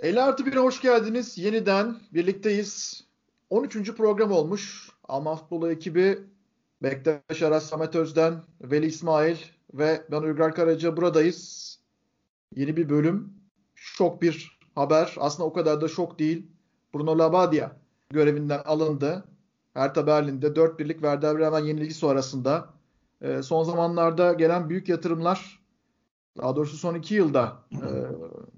50 artı 1'e hoş geldiniz. Yeniden birlikteyiz. 13. program olmuş. Alman Futbolu ekibi Bektaş Aras, Samet Özden, Veli İsmail ve ben Uygar Karaca buradayız. Yeni bir bölüm. Şok bir haber. Aslında o kadar da şok değil. Bruno Labbadia görevinden alındı. Hertha Berlin'de 4 birlik Werder Bremen yenilgi sonrasında e, son zamanlarda gelen büyük yatırımlar daha doğrusu son 2 yılda e,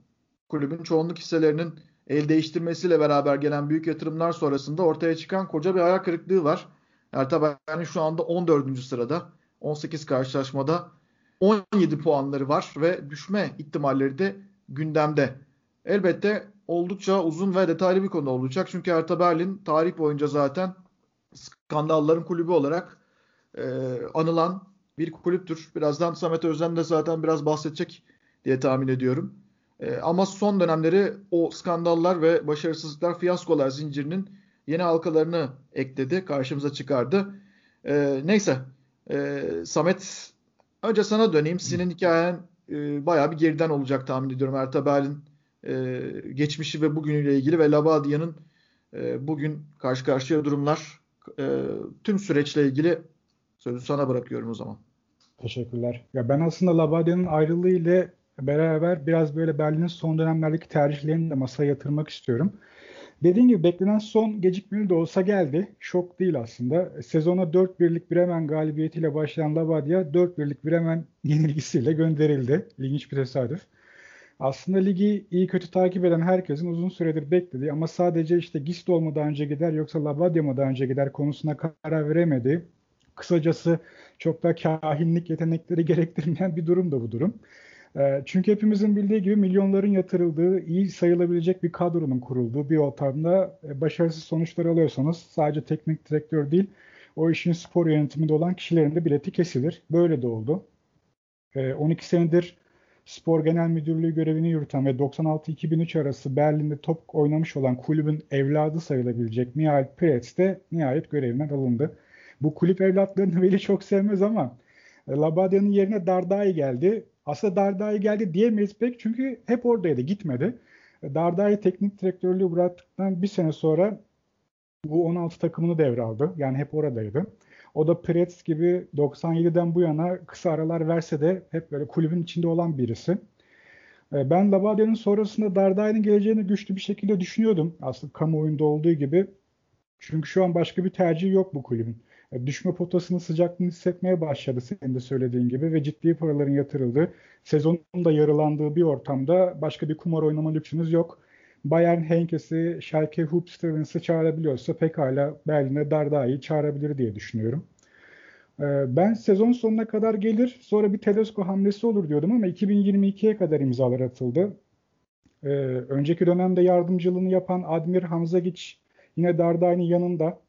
kulübün çoğunluk hisselerinin el değiştirmesiyle beraber gelen büyük yatırımlar sonrasında ortaya çıkan koca bir ayak kırıklığı var. Erta Berlin şu anda 14. sırada. 18 karşılaşmada 17 puanları var ve düşme ihtimalleri de gündemde. Elbette oldukça uzun ve detaylı bir konu olacak. Çünkü Hertha Berlin tarih boyunca zaten skandalların kulübü olarak e, anılan bir kulüptür. Birazdan Samet Özlem de zaten biraz bahsedecek diye tahmin ediyorum. E, ama son dönemleri o skandallar ve başarısızlıklar, fiyaskolar zincirinin yeni halkalarını ekledi, karşımıza çıkardı. E, neyse, e, Samet önce sana döneyim. Senin hikayen e, bayağı bir geriden olacak tahmin ediyorum. Erta Berlin e, geçmişi ve bugünüyle ilgili ve Labadia'nın e, bugün karşı karşıya durumlar e, tüm süreçle ilgili sözü sana bırakıyorum o zaman. Teşekkürler. Ya ben aslında Labadia'nın ayrılığı ile beraber biraz böyle Berlin'in son dönemlerdeki tercihlerini de masaya yatırmak istiyorum. Dediğim gibi beklenen son gecikmeli de olsa geldi. Şok değil aslında. Sezona 4 birlik Bremen galibiyetiyle başlayan Labadia 4 birlik Bremen yenilgisiyle gönderildi. İlginç bir tesadüf. Aslında ligi iyi kötü takip eden herkesin uzun süredir beklediği ama sadece işte Gistol mu daha önce gider yoksa Labadia mı daha önce gider konusuna karar veremedi. Kısacası çok da kahinlik yetenekleri gerektirmeyen bir durum da bu durum. Ee, çünkü hepimizin bildiği gibi milyonların yatırıldığı, iyi sayılabilecek bir kadronun kurulduğu bir ortamda e, başarısız sonuçlar alıyorsanız sadece teknik direktör değil, o işin spor yönetiminde olan kişilerin de bileti kesilir. Böyle de oldu. 12 ee, senedir spor genel müdürlüğü görevini yürüten ve 96-2003 arası Berlin'de top oynamış olan kulübün evladı sayılabilecek Mihail Pretz de nihayet görevinden alındı. Bu kulüp evlatlarını Veli çok sevmez ama e, Labadia'nın yerine Dardai geldi. Aslında Dardai geldi diyemeyiz pek çünkü hep oradaydı, gitmedi. Dardai teknik direktörlüğü bıraktıktan bir sene sonra bu 16 takımını devraldı. Yani hep oradaydı. O da Pretz gibi 97'den bu yana kısa aralar verse de hep böyle kulübün içinde olan birisi. E, ben Labadia'nın sonrasında Dardai'nin geleceğini güçlü bir şekilde düşünüyordum. Aslında kamuoyunda olduğu gibi. Çünkü şu an başka bir tercih yok bu kulübün. E, düşme potasının sıcaklığını hissetmeye başladı senin de söylediğin gibi ve ciddi paraların yatırıldığı, sezonun da yarılandığı bir ortamda başka bir kumar oynama lüksünüz yok. Bayern Henkes'i, Schalke Hubstevens'i çağırabiliyorsa pekala Berlin'e Dardai'yi çağırabilir diye düşünüyorum. E, ben sezon sonuna kadar gelir, sonra bir Tedesco hamlesi olur diyordum ama 2022'ye kadar imzalar atıldı. E, önceki dönemde yardımcılığını yapan Admir Hamzagic yine Dardai'nin yanında.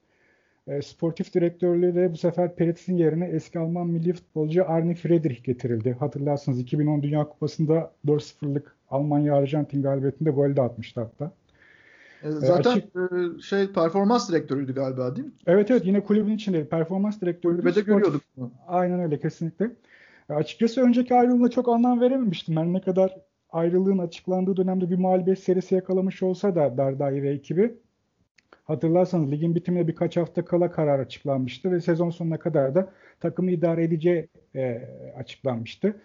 E, sportif direktörlüğü de bu sefer Peritz'in yerine eski Alman milli futbolcu Arne Friedrich getirildi. Hatırlarsınız 2010 Dünya Kupası'nda 4-0'lık Almanya-Arjantin galibiyetinde gol de atmıştı hatta. E, zaten açık, e, şey performans direktörüydü galiba değil mi? Evet evet yine kulübün içinde performans direktörü. Ve de görüyorduk bunu. Aynen öyle kesinlikle. E, açıkçası önceki ayrılığına çok anlam verememiştim. Ben ne kadar ayrılığın açıklandığı dönemde bir mağlubiyet serisi yakalamış olsa da Dardai ve ekibi Hatırlarsanız ligin bitimine birkaç hafta kala karar açıklanmıştı ve sezon sonuna kadar da takımı idare edeceği e, açıklanmıştı.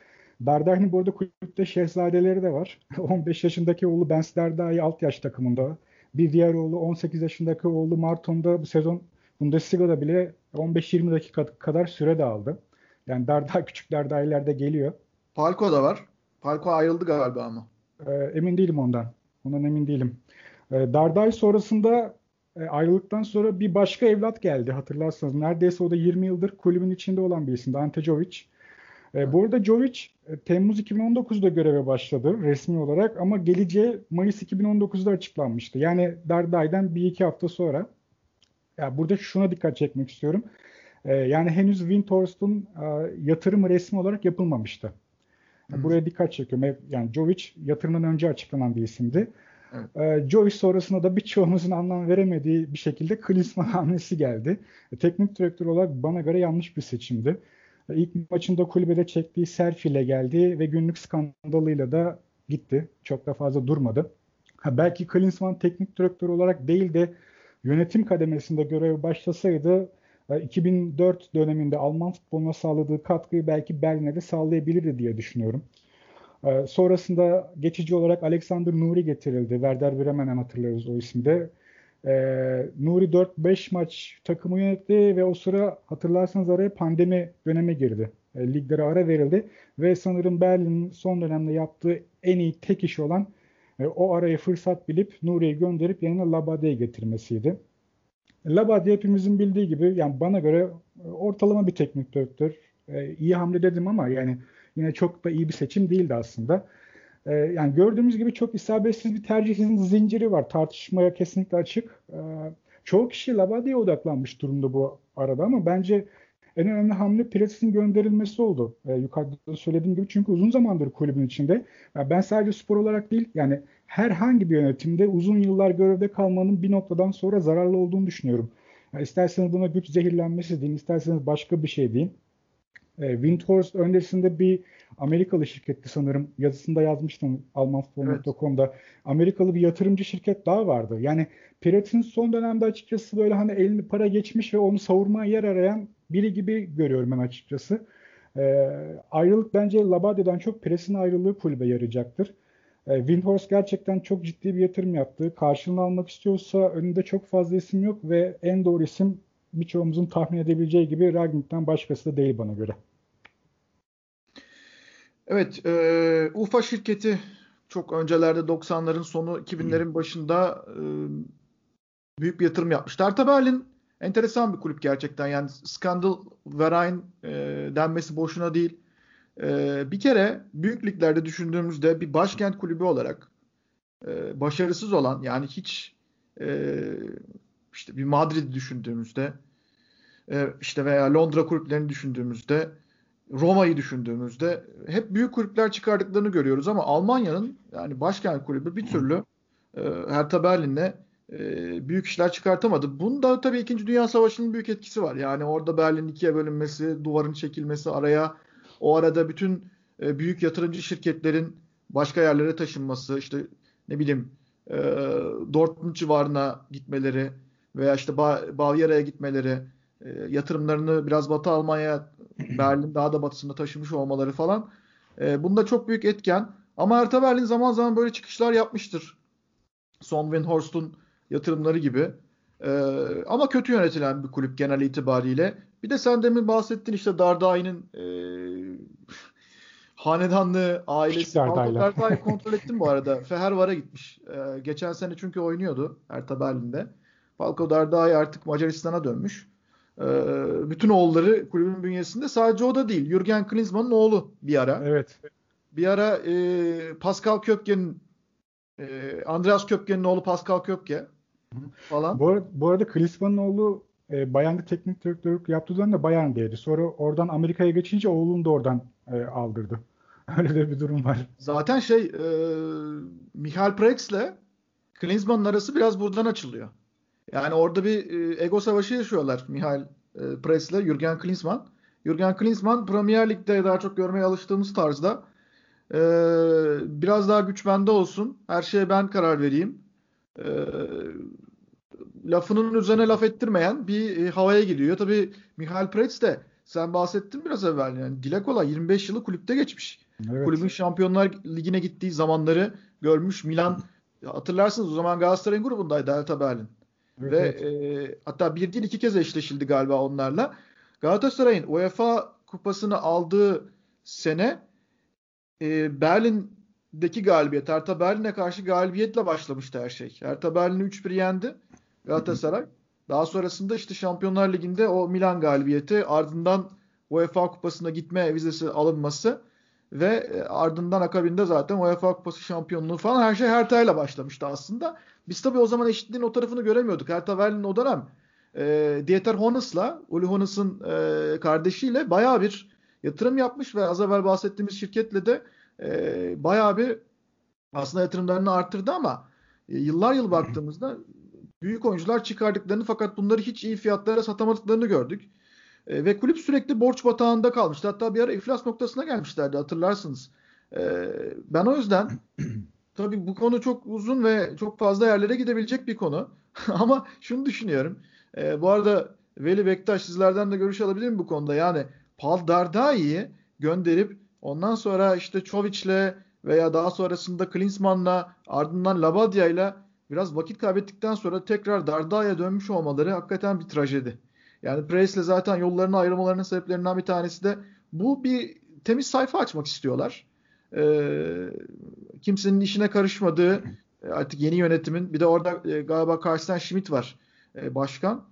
Dardai'nin burada kulüpte şehzadeleri de var. 15 yaşındaki oğlu Benz Dardai alt yaş takımında. Bir diğer oğlu 18 yaşındaki oğlu Marton'da bu sezon Bundesliga'da bile 15-20 dakika kadar süre de aldı. Yani Dardai küçük Dardai'ler de geliyor. Palko da var. Palko ayrıldı galiba ama. E, emin değilim ondan. Ondan emin değilim. E, Dardai sonrasında e, ayrılıktan sonra bir başka evlat geldi hatırlarsanız. Neredeyse o da 20 yıldır kulübün içinde olan bir isimdi. Ante Jovic. E, bu arada Jovic e, Temmuz 2019'da göreve başladı resmi olarak ama geleceği Mayıs 2019'da açıklanmıştı. Yani Dardai'den bir iki hafta sonra. Ya burada şuna dikkat çekmek istiyorum. E, yani henüz Windhorst'un e, yatırımı resmi olarak yapılmamıştı. Hmm. Buraya dikkat çekiyorum. Yani Jovic yatırımdan önce açıklanan bir isimdi. Evet. E, sonrasında da birçoğumuzun anlam veremediği bir şekilde Klinsmann hamlesi geldi. E, teknik direktör olarak bana göre yanlış bir seçimdi. E, ilk maçında kulübede çektiği selfie ile geldi ve günlük skandalıyla da gitti. Çok da fazla durmadı. Ha, belki Klinsmann teknik direktör olarak değil de yönetim kademesinde görev başlasaydı 2004 e, döneminde Alman futboluna sağladığı katkıyı belki Berlin'e de sağlayabilirdi diye düşünüyorum. E, sonrasında geçici olarak Alexander Nuri getirildi. Werder Bremen'den hatırlıyoruz o ismi de. E, Nuri 4-5 maç takımı yönetti ve o sıra hatırlarsanız araya pandemi döneme girdi. liglere ara verildi ve sanırım Berlin'in son dönemde yaptığı en iyi tek iş olan o araya fırsat bilip Nuri'yi gönderip yanına Labade'yi getirmesiydi. Labadie hepimizin bildiği gibi yani bana göre e, ortalama bir teknik direktör. E, iyi hamle dedim ama yani yine çok da iyi bir seçim değildi aslında. E, yani gördüğümüz gibi çok isabetsiz bir tercihin zinciri var. Tartışmaya kesinlikle açık. E, çoğu kişi Labadie'ye odaklanmış durumda bu arada ama bence en önemli hamle Pirates'in gönderilmesi oldu. E, yukarıda söylediğim gibi çünkü uzun zamandır kulübün içinde. Yani ben sadece spor olarak değil yani herhangi bir yönetimde uzun yıllar görevde kalmanın bir noktadan sonra zararlı olduğunu düşünüyorum. Yani isterseniz buna güç zehirlenmesi deyin, isterseniz başka bir şey deyin. E, Windhorst öncesinde bir Amerikalı şirketti sanırım. Yazısında yazmıştım almanfutbol.com'da. Evet. Amerikalı bir yatırımcı şirket daha vardı. Yani Pirates'in son dönemde açıkçası böyle hani elini para geçmiş ve onu savurmaya yer arayan biri gibi görüyorum ben açıkçası. E, ayrılık bence Labadia'dan çok Pres'in ayrılığı kulübe yarayacaktır. E, Windhorst gerçekten çok ciddi bir yatırım yaptı. Karşılığını almak istiyorsa önünde çok fazla isim yok ve en doğru isim birçoğumuzun tahmin edebileceği gibi Ragnik'ten başkası da değil bana göre. Evet, e, UFA şirketi çok öncelerde 90'ların sonu 2000'lerin başında e, büyük bir yatırım yapmıştı. Hertha Berlin enteresan bir kulüp gerçekten. Yani Skandal Verein e, denmesi boşuna değil. E, bir kere büyük liglerde düşündüğümüzde bir başkent kulübü olarak e, başarısız olan yani hiç e, işte bir Madrid düşündüğümüzde e, işte veya Londra kulüplerini düşündüğümüzde Roma'yı düşündüğümüzde hep büyük kulüpler çıkardıklarını görüyoruz ama Almanya'nın yani başkent kulübü bir türlü e, Hertha Berlin'le e, büyük işler çıkartamadı. Bunda tabii 2. Dünya Savaşı'nın büyük etkisi var. Yani orada Berlin ikiye bölünmesi, duvarın çekilmesi araya o arada bütün büyük yatırımcı şirketlerin başka yerlere taşınması, işte ne bileyim Dortmund civarına gitmeleri veya işte ba- Bavyera'ya gitmeleri, e, yatırımlarını biraz Batı Almanya, Berlin daha da batısında taşımış olmaları falan. E, bunda çok büyük etken. Ama Hertha Berlin zaman zaman böyle çıkışlar yapmıştır. Son Windhorst'un yatırımları gibi. Ee, ama kötü yönetilen bir kulüp genel itibariyle. Bir de sen demin bahsettin işte Dardai'nin e, hanedanlığı, ailesi. Dardai'yi kontrol ettim bu arada. Fehervar'a gitmiş. Ee, geçen sene çünkü oynuyordu Hertha Berlin'de. Falco Dardai artık Macaristan'a dönmüş. Ee, bütün oğulları kulübün bünyesinde. Sadece o da değil. Jürgen Klinsmann'ın oğlu bir ara. Evet. Bir ara e, Pascal Köpke'nin e, Andreas Köpke'nin oğlu Pascal Köpke falan. Bu, arada, bu arada Klinsmann'ın oğlu e, Bayern'de teknik direktörlük yaptığı dönemde Bayern'deydi. Sonra oradan Amerika'ya geçince oğlunu da oradan e, aldırdı. Öyle de bir durum var. Zaten şey e, Michael Prex'le Klinsmann'ın arası biraz buradan açılıyor. Yani orada bir e, ego savaşı yaşıyorlar Michael e, Prex'le Jürgen Klinsmann. Jürgen Klinsmann Premier Lig'de daha çok görmeye alıştığımız tarzda e, biraz daha güç bende olsun. Her şeye ben karar vereyim e, lafının üzerine laf ettirmeyen bir e, havaya giriyor. Tabii Michael Pretz de sen bahsettin biraz evvel yani dile kolay 25 yılı kulüpte geçmiş. Evet. Kulübün Şampiyonlar Ligi'ne gittiği zamanları görmüş. Milan hatırlarsınız o zaman Galatasaray'ın grubundaydı Hertha Berlin. Evet, Ve evet. E, hatta bir değil iki kez eşleşildi galiba onlarla. Galatasaray'ın UEFA kupasını aldığı sene e, Berlin deki galibiyet. Hertha Berlin'e karşı galibiyetle başlamıştı her şey. Hertha Berlin'i 3-1 yendi Galatasaray. Daha sonrasında işte Şampiyonlar Ligi'nde o Milan galibiyeti ardından UEFA Kupası'na gitme vizesi alınması ve ardından akabinde zaten UEFA Kupası şampiyonluğu falan her şey Hertha ile başlamıştı aslında. Biz tabii o zaman eşitliğin o tarafını göremiyorduk. Hertha Berlin o dönem e, Dieter Hones'la Uli Hones'ın e, kardeşiyle bayağı bir yatırım yapmış ve az evvel bahsettiğimiz şirketle de e, bayağı bir aslında yatırımlarını arttırdı ama e, yıllar yıl baktığımızda büyük oyuncular çıkardıklarını fakat bunları hiç iyi fiyatlara satamadıklarını gördük. E, ve kulüp sürekli borç batağında kalmıştı. Hatta bir ara iflas noktasına gelmişlerdi hatırlarsınız. E, ben o yüzden tabii bu konu çok uzun ve çok fazla yerlere gidebilecek bir konu. Ama şunu düşünüyorum. E, bu arada Veli Bektaş sizlerden de görüş alabilir mi bu konuda? Yani Paul Dardai'yi gönderip ondan sonra işte Çoviç'le veya daha sonrasında Klinsmann'la ardından Labadia'yla biraz vakit kaybettikten sonra tekrar Dardai'ye dönmüş olmaları hakikaten bir trajedi. Yani Price'le zaten yollarını ayırmalarının sebeplerinden bir tanesi de bu bir temiz sayfa açmak istiyorlar. Ee, kimsenin işine karışmadığı artık yeni yönetimin bir de orada e, galiba Carsten Schmidt var e, başkan.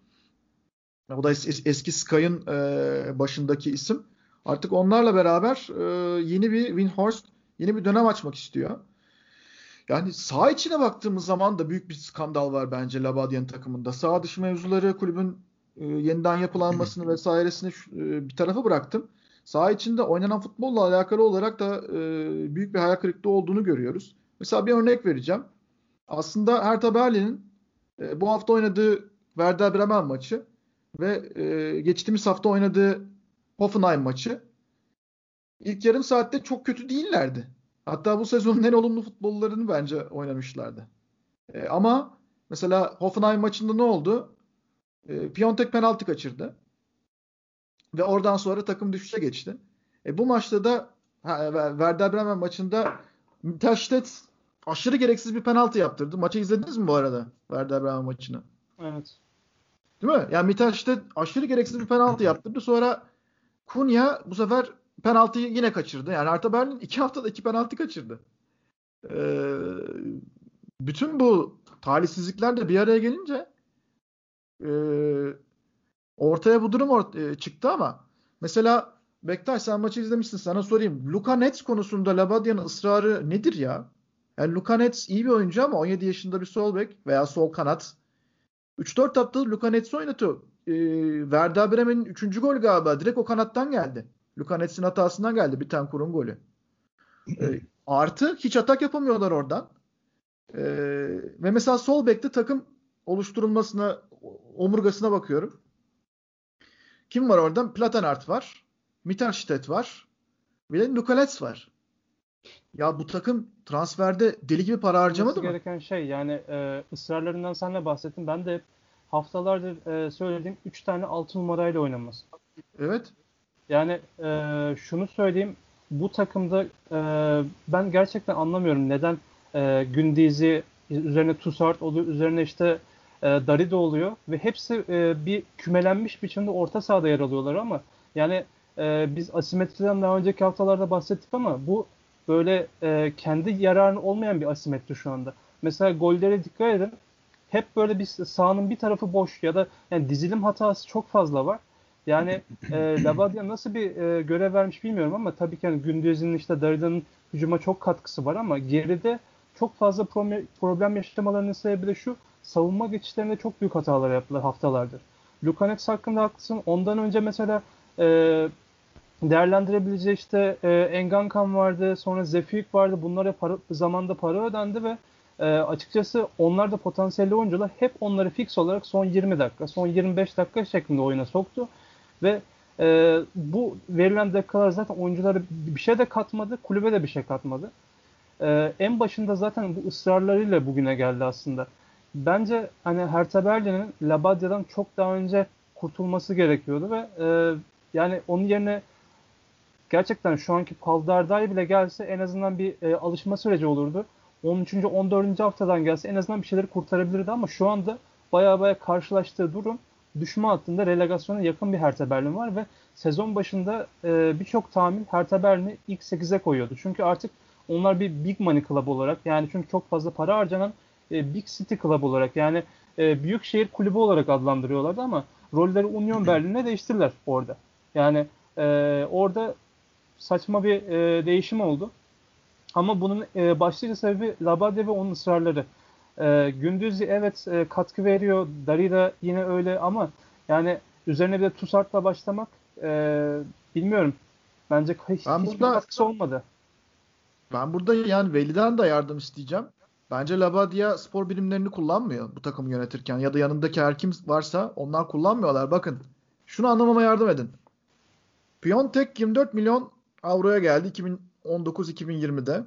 O da es, eski Sky'ın e, başındaki isim. Artık onlarla beraber e, yeni bir Windhorst yeni bir dönem açmak istiyor. Yani sağ içine baktığımız zaman da büyük bir skandal var bence Labadia'nın takımında. Sağ dışı mevzuları kulübün e, yeniden yapılanmasını vesairesini e, bir tarafa bıraktım. Sağ içinde oynanan futbolla alakalı olarak da e, büyük bir hayal kırıklığı olduğunu görüyoruz. Mesela bir örnek vereceğim. Aslında Hertha Berlin'in e, bu hafta oynadığı Werder Bremen maçı ve e, geçtiğimiz hafta oynadığı Hoffenheim maçı ilk yarım saatte çok kötü değillerdi. Hatta bu sezonun en olumlu futbollarını bence oynamışlardı. E, ama mesela Hoffenheim maçında ne oldu? E, Piontek penaltı kaçırdı. Ve oradan sonra takım düşüşe geçti. E, bu maçta da ha, Werder Bremen maçında Mittelstedt aşırı gereksiz bir penaltı yaptırdı. Maçı izlediniz mi bu arada? Werder Bremen maçını. Evet. Değil mi? Yani Mittelstedt aşırı gereksiz bir penaltı yaptırdı. Sonra Kunya bu sefer penaltıyı yine kaçırdı. Yani Arta Berlin iki haftada iki penaltı kaçırdı. Ee, bütün bu talihsizlikler de bir araya gelince e, ortaya bu durum or- e, çıktı ama mesela Bektaş sen maçı izlemişsin sana sorayım. Luka Nets konusunda Labadia'nın ısrarı nedir ya? Yani Luka Nets iyi bir oyuncu ama 17 yaşında bir sol bek veya sol kanat. 3-4 haftadır Luka Nets'i oynatıyor. E, Werder Bremen'in 3. gol galiba direkt o kanattan geldi. Luka Nets'in hatasından geldi bir tane kurun golü. E, artı hiç atak yapamıyorlar oradan. E, ve mesela sol bekte takım oluşturulmasına omurgasına bakıyorum. Kim var oradan? Platanart var. Mittelstedt var. Bir de Lukalets var. Ya bu takım transferde deli gibi para harcamadı mı? gereken şey yani e, ısrarlarından sen de bahsettin. Ben de hep haftalardır e, söylediğim 3 tane 6 numarayla oynaması. Evet. Yani e, şunu söyleyeyim. Bu takımda e, ben gerçekten anlamıyorum neden e, Gündiz'i üzerine Tussart oluyor, üzerine işte e, Darido oluyor ve hepsi e, bir kümelenmiş biçimde orta sahada yer alıyorlar ama yani e, biz asimetriden daha önceki haftalarda bahsettik ama bu böyle e, kendi yararını olmayan bir asimetri şu anda. Mesela gollere dikkat edin. Hep böyle bir sahanın bir tarafı boş ya da yani dizilim hatası çok fazla var. Yani e, Labadia nasıl bir e, görev vermiş bilmiyorum ama tabii ki yani Gündüz'ün işte Darida'nın hücuma çok katkısı var ama geride çok fazla problem yaşamalarının sebebi de şu savunma geçişlerinde çok büyük hatalar yaptılar haftalardır. Lukanets hakkında haklısın. Ondan önce mesela e, değerlendirebileceği işte e, Engankan vardı, sonra Zefik vardı. Bunlara para, zamanda para ödendi ve e, açıkçası onlar da potansiyelli oyuncular hep onları fix olarak son 20 dakika, son 25 dakika şeklinde oyuna soktu. Ve e, bu verilen dakikalar zaten oyunculara bir şey de katmadı, kulübe de bir şey katmadı. E, en başında zaten bu ısrarlarıyla bugüne geldi aslında. Bence hani Hertha Berlin'in Labadia'dan çok daha önce kurtulması gerekiyordu ve e, yani onun yerine gerçekten şu anki Paldardai bile gelse en azından bir e, alışma süreci olurdu. 13. 14. haftadan gelse en azından bir şeyleri kurtarabilirdi ama şu anda baya baya karşılaştığı durum düşme hattında relegasyona yakın bir Hertha Berlin var ve sezon başında e, birçok tahmin Hertha Berlin'i ilk 8'e koyuyordu. Çünkü artık onlar bir big money club olarak yani çünkü çok fazla para harcanan e, big city club olarak yani e, büyük şehir kulübü olarak adlandırıyorlardı ama rolleri Union Berlin'e değiştirdiler orada. Yani e, orada saçma bir e, değişim oldu. Ama bunun e, başlıca sebebi Labade ve onun ısrarları. E, Gündüz'i evet e, katkı veriyor. Darida yine öyle ama yani üzerine bir de Tusart'la başlamak e, bilmiyorum. Bence hiç, ben hiçbir burada, katkısı olmadı. Ben burada yani Veli'den de yardım isteyeceğim. Bence Labadia spor bilimlerini kullanmıyor bu takımı yönetirken ya da yanındaki her kim varsa onlar kullanmıyorlar. Bakın şunu anlamama yardım edin. Piontek 24 milyon avroya geldi 2019-2020'de.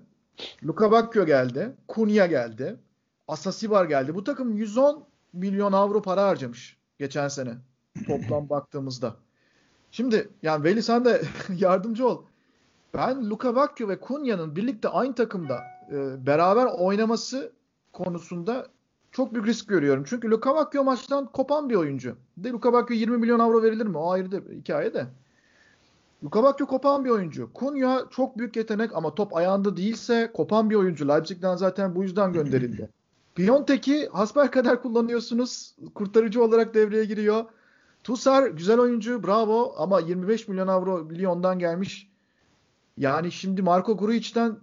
Luka Bacchio geldi. Kunya geldi. Asasibar geldi. Bu takım 110 milyon avro para harcamış geçen sene. Toplam baktığımızda. Şimdi yani Veli sen de yardımcı ol. Ben Luka Bacchio ve Kunya'nın birlikte aynı takımda e, beraber oynaması konusunda çok büyük risk görüyorum. Çünkü Luka Bacchio maçtan kopan bir oyuncu. De Luka Bacchio 20 milyon avro verilir mi? O ayrı da hikaye de. Luka Bacchio kopan bir oyuncu. Kunya çok büyük yetenek ama top ayağında değilse kopan bir oyuncu. Leipzig'den zaten bu yüzden gönderildi. Piontek'i kadar kullanıyorsunuz. Kurtarıcı olarak devreye giriyor. Tusar güzel oyuncu bravo ama 25 milyon avro Lyon'dan gelmiş. Yani şimdi Marco Gruic'den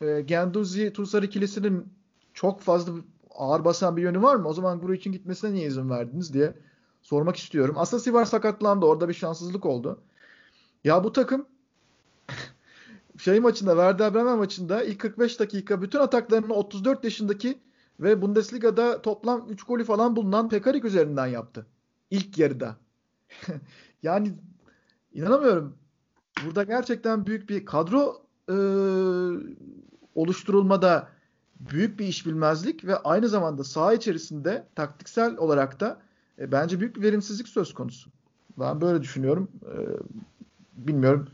e, Genduzi Tusar ikilisinin çok fazla ağır basan bir yönü var mı? O zaman Gruic'in gitmesine niye izin verdiniz diye sormak istiyorum. Aslında Sivar sakatlandı. Orada bir şanssızlık oldu. Ya bu takım şey maçında Werder Bremen maçında ilk 45 dakika bütün ataklarını 34 yaşındaki ve Bundesliga'da toplam 3 golü falan bulunan Pekarik üzerinden yaptı. İlk yarıda. yani inanamıyorum. Burada gerçekten büyük bir kadro e, oluşturulmada büyük bir iş bilmezlik ve aynı zamanda saha içerisinde taktiksel olarak da e, bence büyük bir verimsizlik söz konusu. Ben böyle düşünüyorum. E, bilmiyorum.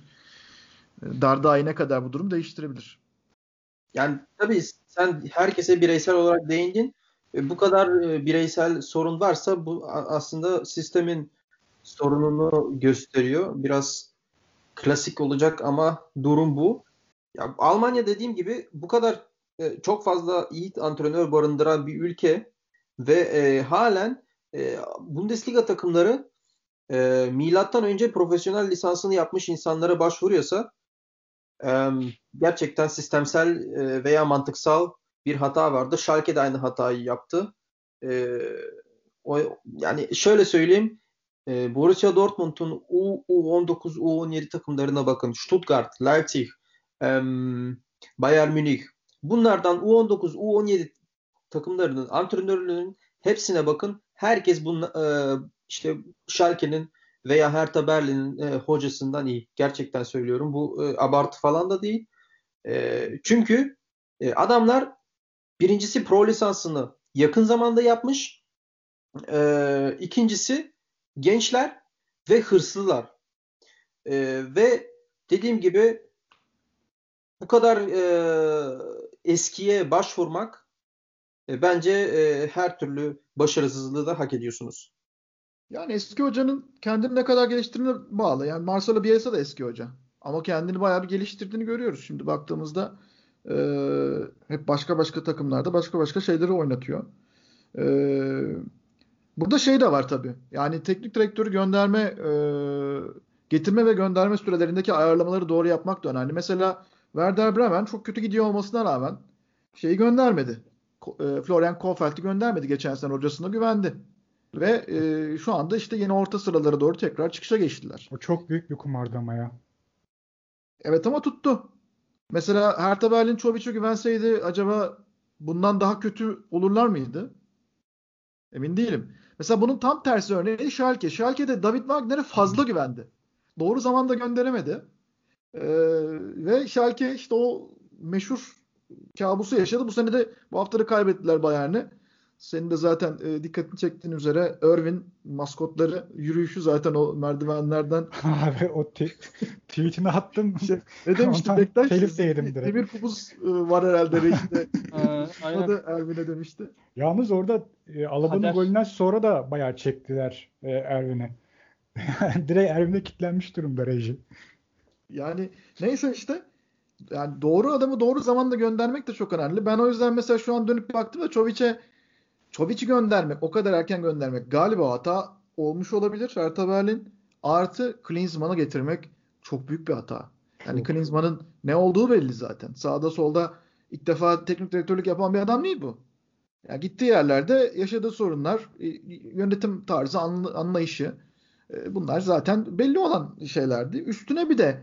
E, Darda ne kadar bu durum değiştirebilir. Yani tabii sen herkese bireysel olarak değindin. E, bu kadar e, bireysel sorun varsa bu aslında sistemin sorununu gösteriyor. Biraz klasik olacak ama durum bu. Ya, Almanya dediğim gibi bu kadar e, çok fazla iyi antrenör barındıran bir ülke ve e, halen e, Bundesliga takımları e, milattan önce profesyonel lisansını yapmış insanlara başvuruyorsa e, gerçekten sistemsel e, veya mantıksal bir hata vardı. Schalke de aynı hatayı yaptı. E, o, yani şöyle söyleyeyim e, Borussia Dortmund'un U, U19, U17 takımlarına bakın. Stuttgart, Leipzig, Bayern Münih. Bunlardan U19, U17 takımlarının antrenörlüğünün hepsine bakın. Herkes bunun e, işte Schalke'nin veya Hertha Berlin'in e, hocasından iyi. Gerçekten söylüyorum. Bu e, abartı falan da değil. Çünkü adamlar birincisi pro lisansını yakın zamanda yapmış. İkincisi gençler ve hırslılar. Ve dediğim gibi bu kadar e, eskiye başvurmak e, bence e, her türlü başarısızlığı da hak ediyorsunuz. Yani eski hocanın kendini ne kadar geliştirdiğine bağlı. Yani Marcelo Bielsa da eski hoca. Ama kendini bayağı bir geliştirdiğini görüyoruz. Şimdi baktığımızda e, hep başka başka takımlarda başka başka şeyleri oynatıyor. E, burada şey de var tabii. Yani teknik direktörü gönderme e, getirme ve gönderme sürelerindeki ayarlamaları doğru yapmak da önemli. Mesela Werder Bremen çok kötü gidiyor olmasına rağmen şeyi göndermedi. E, Florian Kofeld'i göndermedi. Geçen sene hocasına güvendi. Ve e, şu anda işte yeni orta sıralara doğru tekrar çıkışa geçtiler. O çok büyük bir kumardı ama ya. Evet ama tuttu. Mesela Hertha Berlin Çovic'e güvenseydi acaba bundan daha kötü olurlar mıydı? Emin değilim. Mesela bunun tam tersi örneği Schalke. Schalke'de David Wagner'e fazla güvendi. Doğru zamanda gönderemedi. Ee, ve Schalke işte o meşhur kabusu yaşadı. Bu sene de bu haftada kaybettiler Bayern'i. Senin de zaten e, dikkatini çektiğin üzere Irvin maskotları yürüyüşü zaten o merdivenlerden. Abi o tweetini attım. Şey, ne demişti Bektaş? Telif de yedim direkt. Demir Pupuz e, var herhalde rejide. o da Ervin'e demişti. Yalnız orada e, Alaba'nın golünden sonra da bayağı çektiler e, Ervin'e. direkt Ervin'e kilitlenmiş durumda reji. Yani neyse işte yani doğru adamı doğru zamanda göndermek de çok önemli. Ben o yüzden mesela şu an dönüp baktım da Çoviç'e Çovic'i göndermek, o kadar erken göndermek galiba hata olmuş olabilir Hertha Berlin. Artı Klinsmann'ı getirmek çok büyük bir hata. Yani Klinsmann'ın ne olduğu belli zaten. Sağda solda ilk defa teknik direktörlük yapan bir adam değil bu. Yani gittiği yerlerde yaşadığı sorunlar, yönetim tarzı, anlayışı e, bunlar zaten belli olan şeylerdi. Üstüne bir de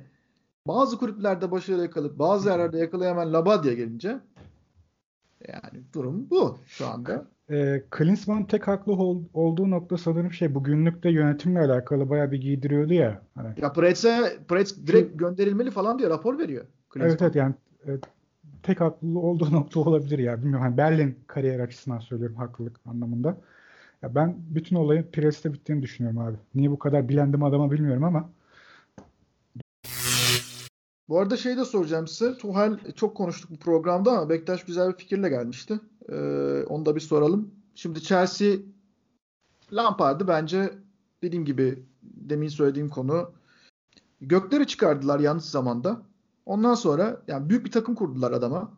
bazı kulüplerde başarı yakalayıp bazı yerlerde yakalayamayan Labadia gelince yani durum bu şu anda e, Klinsmann tek haklı ol, olduğu nokta sanırım şey bugünlükte yönetimle alakalı bayağı bir giydiriyordu ya. Hani. Ya Pretz'e Pretz direkt gönderilmeli falan diye rapor veriyor. Klinsmann. Evet evet yani evet, tek haklı olduğu nokta olabilir ya. Bilmiyorum hani Berlin kariyer açısından söylüyorum haklılık anlamında. Ya ben bütün olayın Pres'te bittiğini düşünüyorum abi. Niye bu kadar bilendim adama bilmiyorum ama. Bu arada şey de soracağım size. Tuhal çok konuştuk bu programda ama Bektaş güzel bir fikirle gelmişti. Ee, onu da bir soralım. Şimdi Chelsea Lampard'ı bence dediğim gibi demin söylediğim konu gökleri çıkardılar yanlış zamanda. Ondan sonra yani büyük bir takım kurdular adama.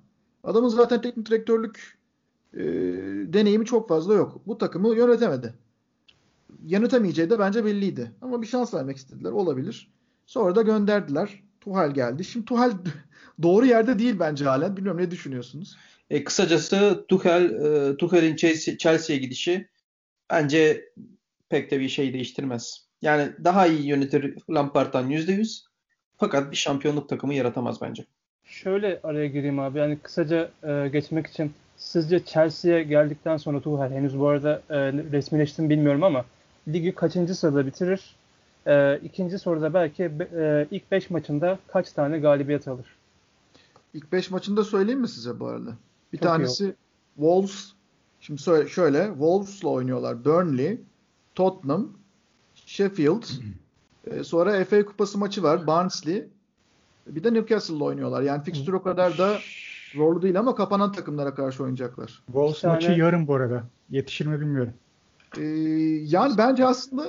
Adamın zaten teknik direktörlük e, deneyimi çok fazla yok. Bu takımı yönetemedi. Yönetemeyeceği de bence belliydi. Ama bir şans vermek istediler. Olabilir. Sonra da gönderdiler. Tuhal geldi. Şimdi Tuhal doğru yerde değil bence halen. Bilmiyorum ne düşünüyorsunuz? E, kısacası Tuchel, e, Tuchel'in Chelsea'ye gidişi bence pek de bir şey değiştirmez. Yani daha iyi yönetir Lampard'dan %100 fakat bir şampiyonluk takımı yaratamaz bence. Şöyle araya gireyim abi. Yani kısaca e, geçmek için sizce Chelsea'ye geldikten sonra Tuchel henüz bu arada e, resmileştim bilmiyorum ama ligi kaçıncı sırada bitirir? E, ikinci soruda belki e, ilk 5 maçında kaç tane galibiyet alır? İlk 5 maçında söyleyeyim mi size bu arada? Bir Çok tanesi Wolves. Şimdi söyle, şöyle Wolves'la oynuyorlar. Burnley, Tottenham, Sheffield. e, sonra FA Kupası maçı var. Barnsley. Bir de Newcastle'la oynuyorlar. Yani fikstür o kadar da zorlu değil ama kapanan takımlara karşı oynayacaklar. Wolves tane... maçı yarın bu arada. Yetişir mi bilmiyorum. Ee, yani bence aslında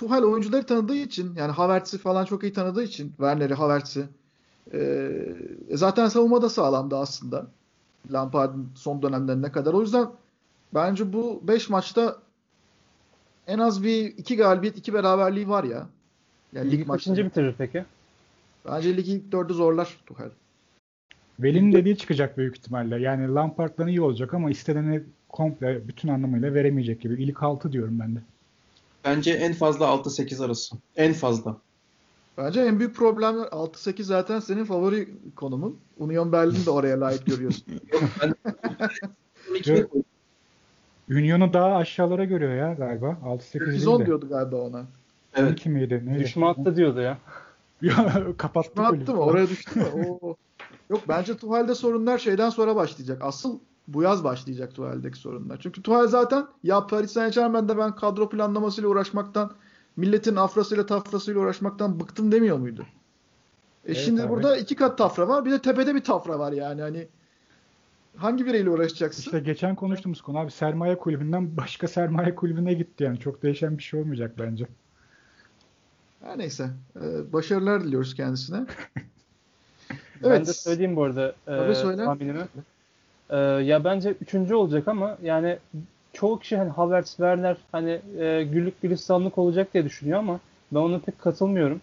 Tuhal oyuncuları tanıdığı için yani Havertz'i falan çok iyi tanıdığı için Werner'i, Havertz'i e, zaten savunma da sağlamdı aslında. Lampard'ın son dönemlerine kadar. O yüzden bence bu 5 maçta en az bir iki galibiyet, iki beraberliği var ya. Yani lig kaçıncı bitirir peki? Bence ligi ilk dördü zorlar Tuchel. Veli'nin dediği çıkacak büyük ihtimalle. Yani Lampard'dan iyi olacak ama istediğini komple bütün anlamıyla veremeyecek gibi. İlk 6 diyorum ben de. Bence en fazla 6-8 arası. En fazla. Bence en büyük problemler 6-8 zaten senin favori konumun. Union Berlin de oraya layık görüyorsun. Union'u daha aşağılara görüyor ya galiba. 6-8 değil de. diyordu galiba ona. Evet. 12 miydi? Neydi? Düşme attı diyordu ya. Kapattık Düşme attı mı? Oraya düştü mü? Oo. Yok bence Tuhal'de sorunlar şeyden sonra başlayacak. Asıl bu yaz başlayacak Tuhal'deki sorunlar. Çünkü Tuhal zaten ya Paris Saint Germain'de ben kadro planlamasıyla uğraşmaktan milletin afrasıyla tafrasıyla uğraşmaktan bıktım demiyor muydu? E evet, şimdi abi. burada iki kat tafra var. Bir de tepede bir tafra var yani. Hani hangi biriyle uğraşacaksın? İşte geçen konuştuğumuz konu abi sermaye kulübünden başka sermaye kulübüne gitti yani. Çok değişen bir şey olmayacak bence. Her neyse. Ee, başarılar diliyoruz kendisine. evet. Ben de söyleyeyim bu arada e, söyle. tahminimi. E, ya bence üçüncü olacak ama yani çoğu kişi hani Havertz, Werner hani e, güllük gülistanlık olacak diye düşünüyor ama ben ona pek katılmıyorum.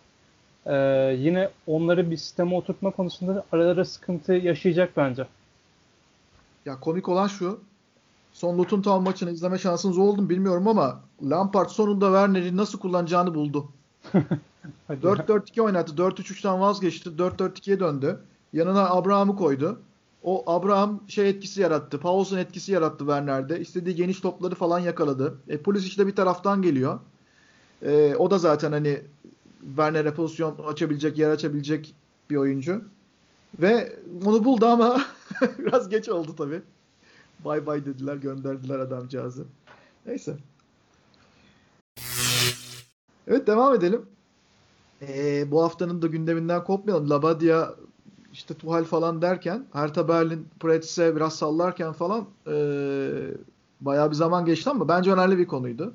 E, yine onları bir sisteme oturtma konusunda aralara sıkıntı yaşayacak bence. Ya komik olan şu. Son Luton Town maçını izleme şansınız oldu mu bilmiyorum ama Lampard sonunda Werner'i nasıl kullanacağını buldu. 4-4-2 oynattı. 4-3-3'ten vazgeçti. 4-4-2'ye döndü. Yanına Abraham'ı koydu. O Abraham şey etkisi yarattı. Paulson etkisi yarattı Werner'de. İstediği geniş topları falan yakaladı. E, Pulisic de bir taraftan geliyor. E, o da zaten hani Werner'e pozisyon açabilecek, yer açabilecek bir oyuncu. Ve onu buldu ama biraz geç oldu tabii. Bay bay dediler, gönderdiler adamcağızı. Neyse. Evet devam edelim. Ee, bu haftanın da gündeminden kopmayalım. Labadia işte Tuhal falan derken Hertha Berlin Pretz'e biraz sallarken falan e, bayağı bir zaman geçti ama bence önemli bir konuydu.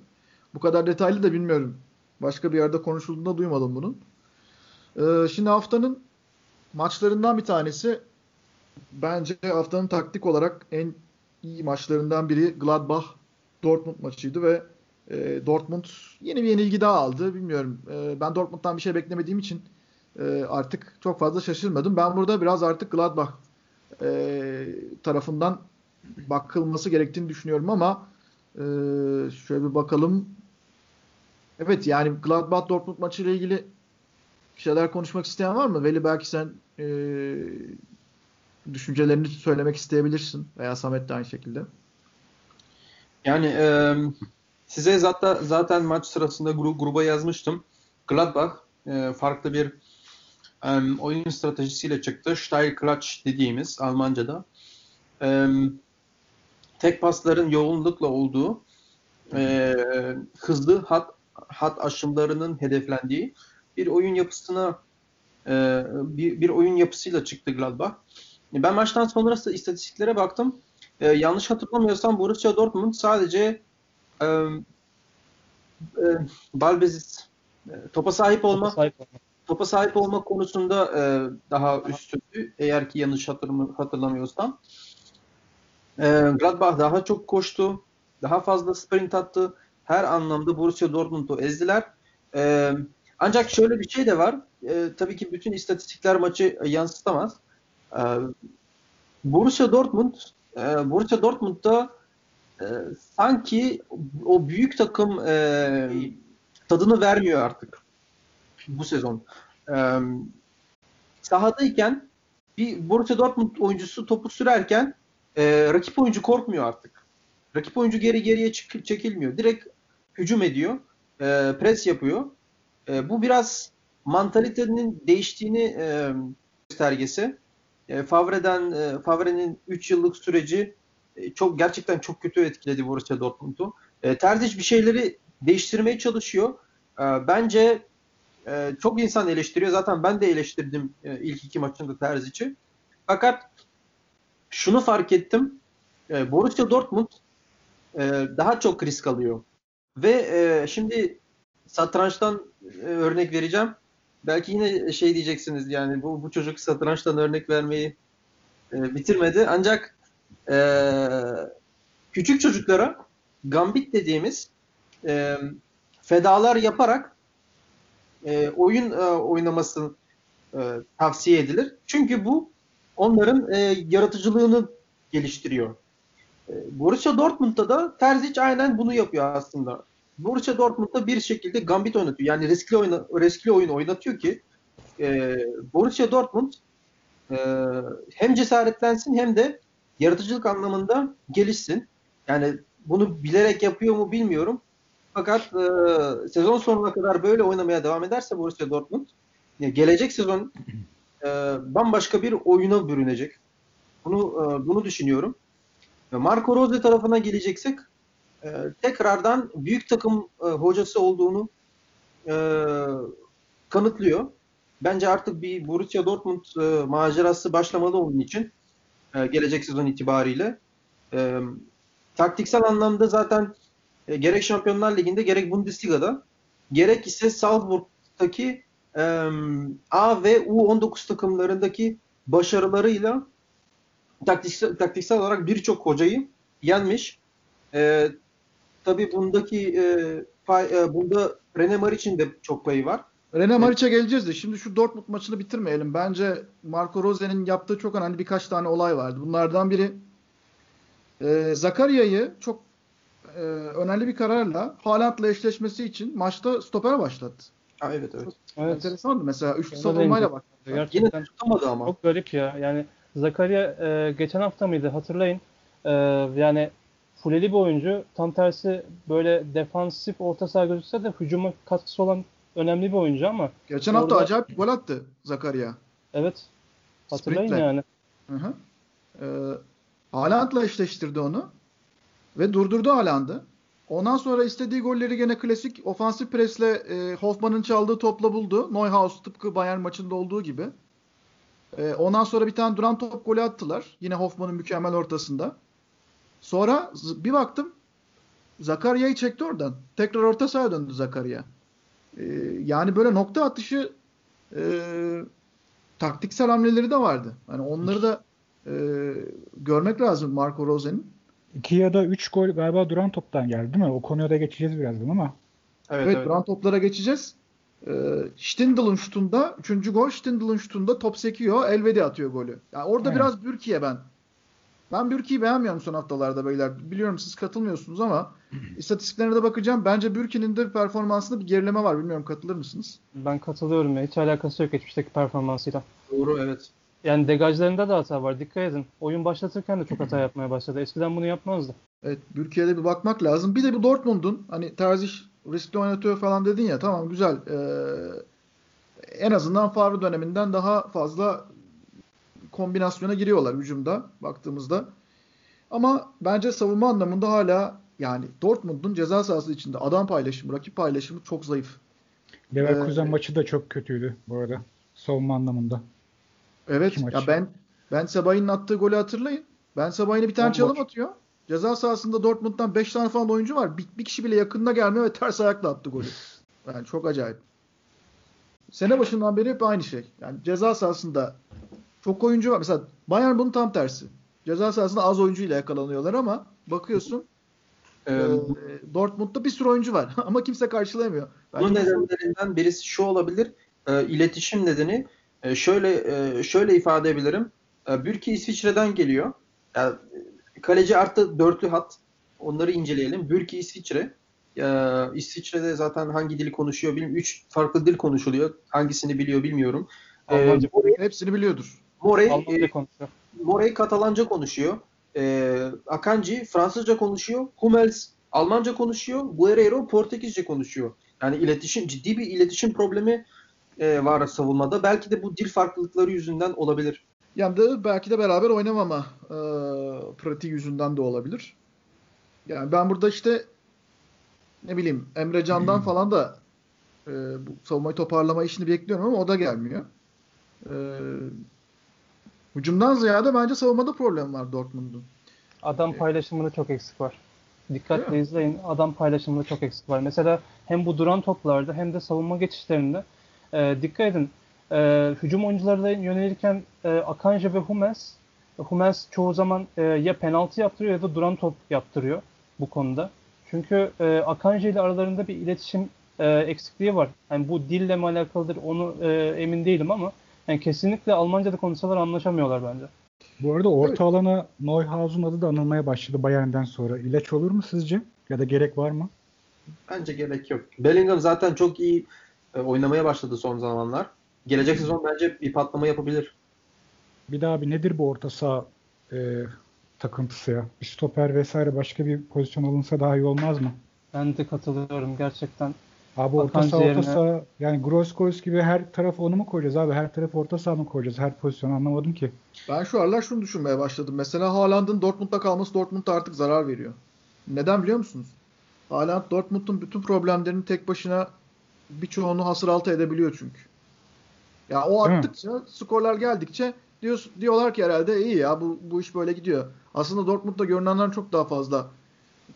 Bu kadar detaylı da bilmiyorum. Başka bir yerde konuşulduğunda duymadım bunun. E, şimdi haftanın maçlarından bir tanesi bence haftanın taktik olarak en iyi maçlarından biri Gladbach Dortmund maçıydı ve e, Dortmund yeni bir yenilgi daha aldı. Bilmiyorum. E, ben Dortmund'dan bir şey beklemediğim için e, artık çok fazla şaşırmadım. Ben burada biraz artık Gladbach e, tarafından bakılması gerektiğini düşünüyorum ama e, şöyle bir bakalım. Evet yani Gladbach Dortmund maçı ile ilgili şeyler konuşmak isteyen var mı? Veli belki sen e, düşüncelerini söylemek isteyebilirsin veya Samet de aynı şekilde. Yani e, size zaten zaten maç sırasında gruba yazmıştım. Gladbach e, farklı bir um, oyun stratejisiyle çıktı. Steilklatsch dediğimiz Almanca'da. Um, tek pasların yoğunlukla olduğu e, hızlı hat hat aşımlarının hedeflendiği bir oyun yapısına e, bir, bir oyun yapısıyla çıktı Gladbach. Ben maçtan sonrası istatistiklere baktım. E, yanlış hatırlamıyorsam Borussia Dortmund sadece e, e, Balbezis e, topa sahip olma topa sahip olma, topa sahip olma konusunda e, daha üstündü. Eğer ki yanlış hatırlamıyorsam. E, Gladbach daha çok koştu. Daha fazla sprint attı. Her anlamda Borussia Dortmund'u ezdiler. E, ancak şöyle bir şey de var. E, tabii ki bütün istatistikler maçı yansıtamaz. E, Borussia Dortmund e, Borussia Dortmund'da e, sanki o büyük takım e, tadını vermiyor artık bu sezon. E, sahadayken bir Borussia Dortmund oyuncusu topu sürerken e, rakip oyuncu korkmuyor artık. Rakip oyuncu geri geriye çık- çekilmiyor. Direkt hücum ediyor. E, pres yapıyor. E, bu biraz mantalitenin değiştiğini e, göstergesi. E, Favre'den e, Favre'nin 3 yıllık süreci e, çok gerçekten çok kötü etkiledi Borussia Dortmund'u. E, Terzic bir şeyleri değiştirmeye çalışıyor. E, bence e, çok insan eleştiriyor. Zaten ben de eleştirdim e, ilk iki maçında Terzic'i. Fakat şunu fark ettim. E, Borussia Dortmund e, daha çok risk alıyor. Ve e, şimdi satrançtan e, örnek vereceğim. Belki yine şey diyeceksiniz yani bu, bu çocuk satrançtan örnek vermeyi e, bitirmedi. Ancak e, küçük çocuklara gambit dediğimiz e, fedalar yaparak e, oyun e, oynamasını e, tavsiye edilir. Çünkü bu onların e, yaratıcılığını geliştiriyor. E, Borussia Dortmund'da da Terzic aynen bunu yapıyor aslında. Borussia Dortmund'da bir şekilde gambit oynatıyor. Yani riskli oyun, riskli oyun oynatıyor ki e, Borussia Dortmund e, hem cesaretlensin hem de yaratıcılık anlamında gelişsin. Yani bunu bilerek yapıyor mu bilmiyorum. Fakat e, sezon sonuna kadar böyle oynamaya devam ederse Borussia Dortmund gelecek sezon e, bambaşka bir oyuna bürünecek. Bunu e, bunu düşünüyorum. Marco Rose tarafına geleceksek e, tekrardan büyük takım e, hocası olduğunu e, kanıtlıyor. Bence artık bir Borussia Dortmund e, macerası başlamalı onun için e, gelecek sezon itibariyle. E, taktiksel anlamda zaten e, gerek Şampiyonlar Ligi'nde gerek Bundesliga'da gerek ise Salzburg'daki e, A ve U19 takımlarındaki başarılarıyla taktiksel, taktiksel olarak birçok hocayı yenmiş. E, tabii bundaki e, pay, e, bunda Rene Maric'in de çok payı var. Rene Maric'e geleceğiz de şimdi şu Dortmund maçını bitirmeyelim. Bence Marco Rose'nin yaptığı çok önemli birkaç tane olay vardı. Bunlardan biri e, Zakaria'yı çok e, önemli bir kararla Haaland'la eşleşmesi için maçta stopere başlattı. Ha, evet evet. Evet. enteresandı mesela. Üçlü savunmayla bak. Yine tutamadı ama. çok garip ya. Yani Zakaria e, geçen hafta mıydı hatırlayın. E, yani fuleli bir oyuncu. Tam tersi böyle defansif orta saha gözükse de hücuma katkısı olan önemli bir oyuncu ama Geçen hafta Orada- acayip bir gol attı Zakaria. evet hatırlayın Sprintle. yani. Hı hı. Ee, Haaland'la eşleştirdi onu ve durdurdu Haaland'ı. Ondan sonra istediği golleri gene klasik ofansif presle e, Hoffman'ın çaldığı topla buldu. Neuhaus tıpkı Bayern maçında olduğu gibi. E, ondan sonra bir tane duran top golü attılar. Yine Hoffman'ın mükemmel ortasında. Sonra bir baktım Zakaria'yı çekti oradan. Tekrar orta sahaya döndü Zakaria. E, yani böyle nokta atışı e, taktiksel hamleleri de vardı. Hani onları da e, görmek lazım Marco Rose'nin. 2 ya da 3 gol galiba duran toptan geldi değil mi? O konuya da geçeceğiz birazdan ama. Evet, Evet, evet. duran toplara geçeceğiz. E, Stindl'ın şutunda, 3. gol Stindl'ın şutunda top sekiyor, Elvedi atıyor golü. Yani orada Evet. biraz Bürki'ye ben. Ben Bürki'yi beğenmiyorum son haftalarda beyler. Biliyorum siz katılmıyorsunuz ama istatistiklerine de bakacağım. Bence Bürki'nin de performansında bir gerileme var. Bilmiyorum katılır mısınız? Ben katılıyorum ya. Hiç alakası yok geçmişteki performansıyla. Doğru evet. Yani degajlarında da hata var. Dikkat edin. Oyun başlatırken de çok hata yapmaya başladı. Eskiden bunu yapmazdı. Evet, Bürki'ye de bir bakmak lazım. Bir de bu Dortmund'un hani Terzic riskli oynatıyor falan dedin ya tamam güzel. Ee, en azından Favre döneminden daha fazla kombinasyona giriyorlar hücumda baktığımızda. Ama bence savunma anlamında hala yani Dortmund'un ceza sahası içinde adam paylaşımı, rakip paylaşımı çok zayıf. Leverkusen ee, maçı da çok kötüydü bu arada savunma anlamında. Evet. Ya ben ben Sabay'ın attığı golü hatırlayın. Ben Sabay'ın bir tane Bomboş. çalım atıyor. Ceza sahasında Dortmund'dan 5 tane falan oyuncu var. Bir, bir kişi bile yakınına gelmiyor ve ters ayakla attı golü. Yani çok acayip. Sene başından beri hep aynı şey. Yani ceza sahasında çok oyuncu var. Mesela Bayern bunun tam tersi. Ceza sahasında az oyuncuyla yakalanıyorlar ama bakıyorsun ee, e, Dortmund'da bir sürü oyuncu var ama kimse karşılayamıyor. Bunun nedenlerinden birisi şu olabilir. E, iletişim nedeni e, şöyle e, şöyle ifade edebilirim. E, Bürki İsviçre'den geliyor. Yani, kaleci artı dörtlü hat. Onları inceleyelim. Bürki İsviçre. İsviçre'de zaten hangi dili konuşuyor bilmiyorum. Üç farklı dil konuşuluyor. Hangisini biliyor bilmiyorum. Almanca. Ee, Morey, hepsini biliyordur. Morey, e, Morey Katalanca konuşuyor. E, Akanji Fransızca konuşuyor. Hummels Almanca konuşuyor. Guerrero Portekizce konuşuyor. Yani iletişim ciddi bir iletişim problemi e, var savunmada. Belki de bu dil farklılıkları yüzünden olabilir. Yani de belki de beraber oynamama e, pratiği yüzünden de olabilir. Yani ben burada işte ne bileyim Emre Can'dan hmm. falan da e, bu savunmayı toparlama işini bekliyorum ama o da gelmiyor. E, hücumdan ziyade bence savunmada problem var Dortmund'un. Adam e, paylaşımında çok eksik var. Dikkatle izleyin. Adam paylaşımında çok eksik var. Mesela hem bu duran toplarda hem de savunma geçişlerinde e, dikkat edin. E, hücum oyuncularına yönelirken e, Akanji ve Hummels Hummels çoğu zaman e, ya penaltı yaptırıyor ya da duran top yaptırıyor bu konuda. Çünkü e, Akanji ile aralarında bir iletişim e, eksikliği var. Yani bu dille mi alakalıdır onu e, emin değilim ama yani kesinlikle Almanca'da konuşsalar anlaşamıyorlar bence. Bu arada orta evet. alana Neuhaus'un adı da anılmaya başladı Bayern'den sonra. İlaç olur mu sizce? Ya da gerek var mı? Bence gerek yok. Bellingham zaten çok iyi oynamaya başladı son zamanlar. Gelecek sezon bence bir patlama yapabilir. Bir daha bir nedir bu orta saha e, takıntısı ya. Bir stoper vesaire başka bir pozisyon alınsa daha iyi olmaz mı? Ben de katılıyorum gerçekten. Abi orta saha orta saha yani Groskos gibi her taraf onu mu koyacağız abi? Her taraf orta saha mı koyacağız? Her pozisyon anlamadım ki. Ben şu aralar şunu düşünmeye başladım. Mesela Haaland'ın Dortmund'da kalması Dortmund'a artık zarar veriyor. Neden biliyor musunuz? Haaland Dortmund'un bütün problemlerini tek başına birçoğunu hasır altı edebiliyor çünkü. Ya o arttıkça, skorlar geldikçe diyor, diyorlar ki herhalde iyi ya bu, bu iş böyle gidiyor. Aslında Dortmund'da görünenden çok daha fazla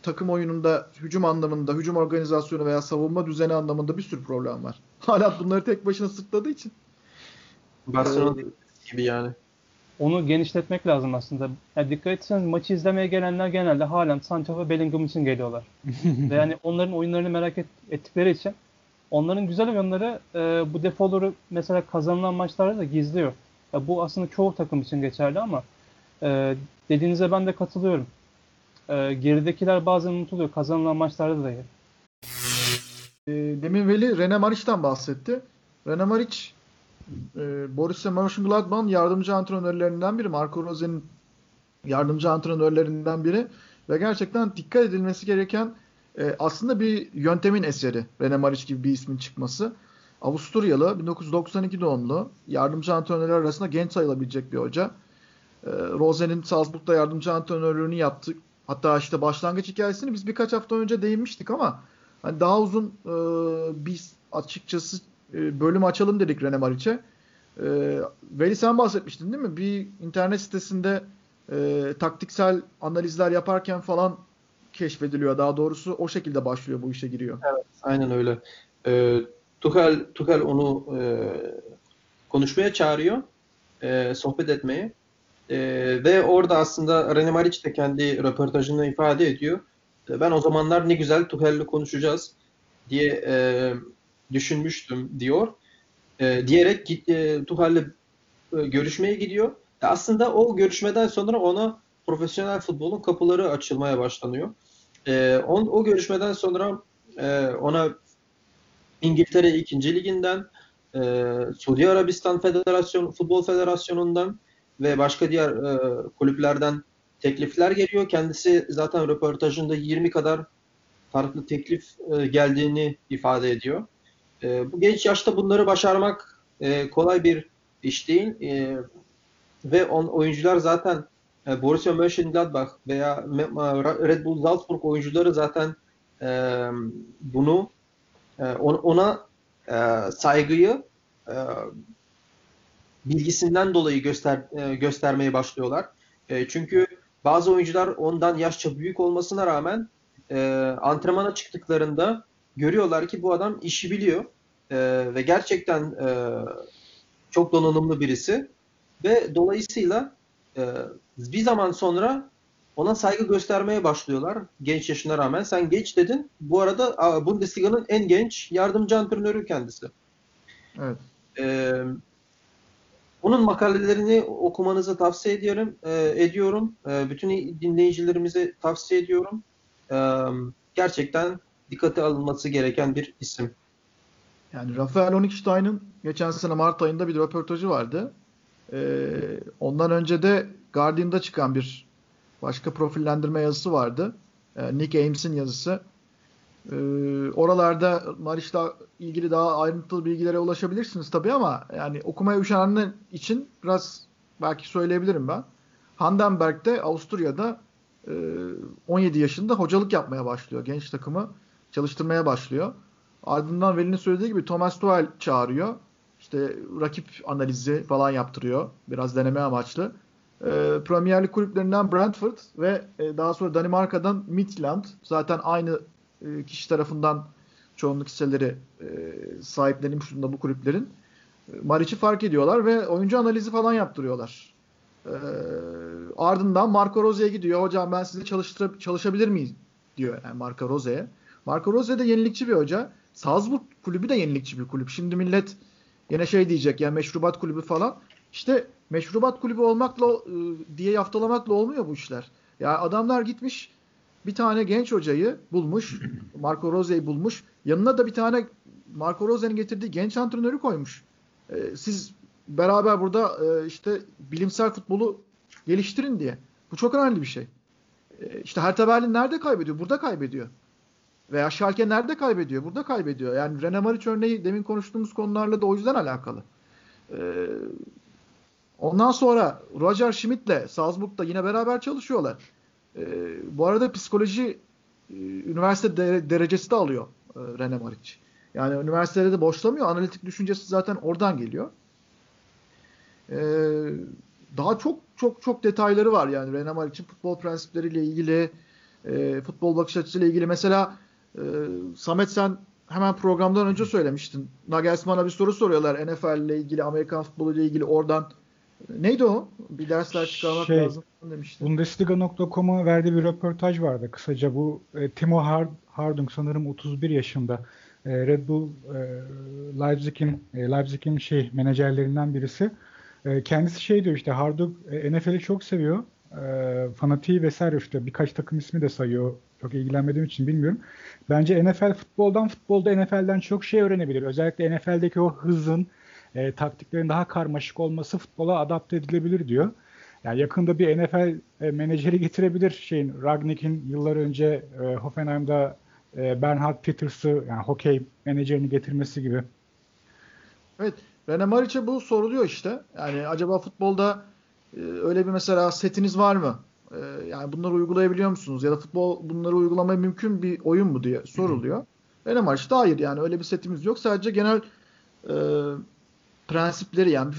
takım oyununda, hücum anlamında, hücum organizasyonu veya savunma düzeni anlamında bir sürü problem var. Hala bunları tek başına sırtladığı için. Barcelona gibi yani. Onu genişletmek lazım aslında. Yani dikkat etseniz maçı izlemeye gelenler genelde halen Sancho ve Bellingham için geliyorlar. ve yani onların oyunlarını merak et, ettikleri için onların güzel oyunları e, bu defoları mesela kazanılan maçlarda da gizliyor. Ya bu aslında çoğu takım için geçerli ama e, dediğinize ben de katılıyorum. E, geridekiler bazen unutuluyor. Kazanılan maçlarda da. E, demin Veli Rene Marich'ten bahsetti. Rene Marich e, Borussia Mönchengladbach'ın yardımcı antrenörlerinden biri. Marco Rose'nin yardımcı antrenörlerinden biri. Ve gerçekten dikkat edilmesi gereken e, aslında bir yöntemin eseri. Rene Maric gibi bir ismin çıkması. Avusturyalı, 1992 doğumlu, yardımcı antrenörler arasında genç sayılabilecek bir hoca. E, Rose'nin Salzburg'da yardımcı antrenörlüğünü yaptı. Hatta işte başlangıç hikayesini biz birkaç hafta önce değinmiştik ama hani daha uzun e, biz açıkçası e, bölüm açalım dedik Rene Maric'e. E, Veli sen bahsetmiştin değil mi? Bir internet sitesinde e, taktiksel analizler yaparken falan keşfediliyor. Daha doğrusu o şekilde başlıyor bu işe giriyor. Evet, aynen öyle. E, Tuchel, Tuchel onu e, konuşmaya çağırıyor, e, sohbet etmeye. E, ve orada aslında René Maric de kendi röportajında ifade ediyor. E, ben o zamanlar ne güzel Tuchel'le konuşacağız diye e, düşünmüştüm diyor. E, diyerek e, Tuchel'le e, görüşmeye gidiyor. E, aslında o görüşmeden sonra ona profesyonel futbolun kapıları açılmaya başlanıyor. E, on, o görüşmeden sonra e, ona İngiltere 2. Liginden, e, Suudi Arabistan Federasyon Futbol Federasyonu'ndan ve başka diğer e, kulüplerden teklifler geliyor. Kendisi zaten röportajında 20 kadar farklı teklif e, geldiğini ifade ediyor. E, bu genç yaşta bunları başarmak e, kolay bir iş değil. E, ve on, oyuncular zaten Borussia Mönchengladbach veya Red Bull Salzburg oyuncuları zaten e, bunu e, ona e, saygıyı e, bilgisinden dolayı göster e, göstermeye başlıyorlar. E, çünkü bazı oyuncular ondan yaşça büyük olmasına rağmen e, antrenmana çıktıklarında görüyorlar ki bu adam işi biliyor e, ve gerçekten e, çok donanımlı birisi ve dolayısıyla e, bir zaman sonra ona saygı göstermeye başlıyorlar genç yaşına rağmen. Sen genç dedin. Bu arada Bundesliga'nın en genç yardımcı antrenörü kendisi. Evet. Ee, onun makalelerini okumanızı tavsiye ediyorum. E, ediyorum. E, bütün dinleyicilerimize tavsiye ediyorum. E, gerçekten dikkate alınması gereken bir isim. Yani Rafael Honigstein'ın geçen sene Mart ayında bir röportajı vardı. Ee, ondan önce de Guardian'da çıkan bir başka profillendirme yazısı vardı. Ee, Nick Ames'in yazısı. Ee, oralarda Mariş'la ilgili daha ayrıntılı bilgilere ulaşabilirsiniz tabii ama yani okumaya üşenenler için biraz belki söyleyebilirim ben. Handenberg'de Avusturya'da 17 yaşında hocalık yapmaya başlıyor. Genç takımı çalıştırmaya başlıyor. Ardından Veli'nin söylediği gibi Thomas Tuchel çağırıyor. İşte rakip analizi falan yaptırıyor. Biraz deneme amaçlı. E, Premier Lig kulüplerinden Brentford ve e, daha sonra Danimarka'dan Midland zaten aynı e, kişi tarafından çoğunluk hisseleri e, sahiplenilmiş durumda bu kulüplerin. E, Mariç'i fark ediyorlar ve oyuncu analizi falan yaptırıyorlar. E, ardından Marco Rose'ye gidiyor. Hocam ben sizi çalıştırıp çalışabilir miyiz? diyor yani Marco Rose'ye. Marco Rose de yenilikçi bir hoca. Salzburg kulübü de yenilikçi bir kulüp. Şimdi millet yine şey diyecek yani meşrubat kulübü falan. İşte meşrubat kulübü olmakla e, diye yaftalamakla olmuyor bu işler. Ya adamlar gitmiş bir tane genç hocayı bulmuş. Marco Rose'yi bulmuş. Yanına da bir tane Marco Rose'nin getirdiği genç antrenörü koymuş. E, siz beraber burada e, işte bilimsel futbolu geliştirin diye. Bu çok önemli bir şey. E, işte Hertha Berlin nerede kaybediyor? Burada kaybediyor. Veya Schalke nerede kaybediyor? Burada kaybediyor. Yani René Maric örneği demin konuştuğumuz konularla da o yüzden alakalı. Ee, ondan sonra Roger Schmidt'le Salzburg'da yine beraber çalışıyorlar. Ee, bu arada psikoloji e, üniversite de, derecesi de alıyor e, René Maric. Yani üniversitede de boşlamıyor. Analitik düşüncesi zaten oradan geliyor. Ee, daha çok çok çok detayları var yani René Maric'in futbol prensipleriyle ilgili, e, futbol bakış açısıyla ilgili. Mesela ee, Samet sen hemen programdan önce söylemiştin. Nagelsmann'a bir soru soruyorlar NFL ile ilgili, Amerikan futbolu ile ilgili oradan. Neydi o? Bir dersler çıkarmak şey, lazım demiştin. Bundesliga.com'a verdiği bir röportaj vardı kısaca. Bu e, Timo Hard, Hardung sanırım 31 yaşında. E, Red Bull e, Leipzig'in e, Leipzig'in şey menajerlerinden birisi. E, kendisi şey diyor işte Hardung e, NFL'i çok seviyor. E, fanatiği vesaire işte birkaç takım ismi de sayıyor çok ilgilenmediğim için bilmiyorum. Bence NFL futboldan, futbolda NFL'den çok şey öğrenebilir. Özellikle NFL'deki o hızın, e, taktiklerin daha karmaşık olması futbola adapte edilebilir diyor. Yani yakında bir NFL e, menajeri getirebilir şeyin Ragnick'in yıllar önce e, Hoffenheim'da e, Bernhard Peters'ı yani hokey menajerini getirmesi gibi. Evet. René Maric'e bu soruluyor işte. Yani acaba futbolda e, öyle bir mesela setiniz var mı? Ee, yani bunları uygulayabiliyor musunuz? Ya da futbol bunları uygulamaya mümkün bir oyun mu diye soruluyor. En amaçta hayır yani öyle bir setimiz yok. Sadece genel e, prensipleri yani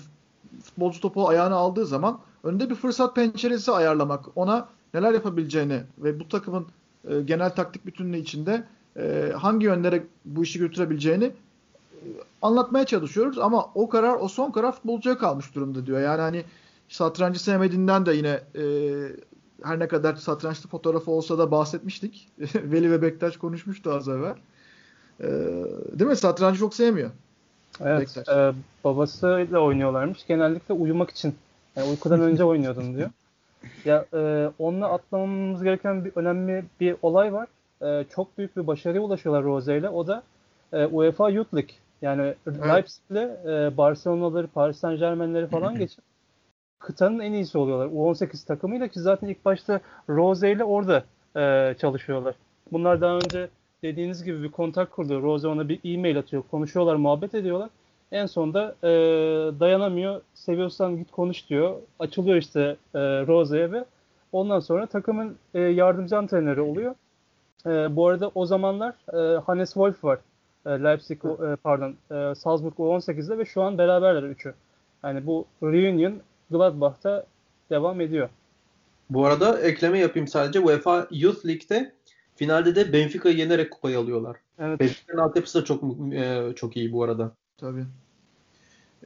futbolcu topu ayağına aldığı zaman önünde bir fırsat penceresi ayarlamak, ona neler yapabileceğini ve bu takımın e, genel taktik bütünlüğü içinde e, hangi yönlere bu işi götürebileceğini e, anlatmaya çalışıyoruz ama o karar o son karar futbolcuya kalmış durumda diyor. Yani hani satrancı sevmediğinden de yine e, her ne kadar satrançlı fotoğrafı olsa da bahsetmiştik. Veli ve Bektaş konuşmuştu az evvel. Ee, değil mi? Satrancı çok sevmiyor. Evet. E, babasıyla oynuyorlarmış. Genellikle uyumak için. Yani uykudan önce oynuyordum diyor. Ya e, onunla atlamamız gereken bir önemli bir olay var. E, çok büyük bir başarıya ulaşıyorlar Rose ile. O da e, UEFA Youth League. Yani evet. Leipzig'le e, Barcelona'ları, Paris Saint Germain'leri falan geçip kıtanın en iyisi oluyorlar. U18 takımıyla ki zaten ilk başta Rose ile orada e, çalışıyorlar. Bunlar daha önce dediğiniz gibi bir kontak kurdu. Rose ona bir e-mail atıyor. Konuşuyorlar, muhabbet ediyorlar. En sonunda e, dayanamıyor. Seviyorsan git konuş diyor. Açılıyor işte e, Rose'ye ve ondan sonra takımın e, yardımcı antrenörü oluyor. E, bu arada o zamanlar e, Hannes Wolf var. E, Leipzig e, pardon e, Salzburg 18'de ve şu an beraberler üçü. Yani bu reunion Gladbach'ta devam ediyor. Bu arada ekleme yapayım sadece. UEFA Youth League'de finalde de Benfica'yı yenerek kupayı alıyorlar. Evet. Benfica'nın altyapısı da çok e, çok iyi bu arada. Tabii.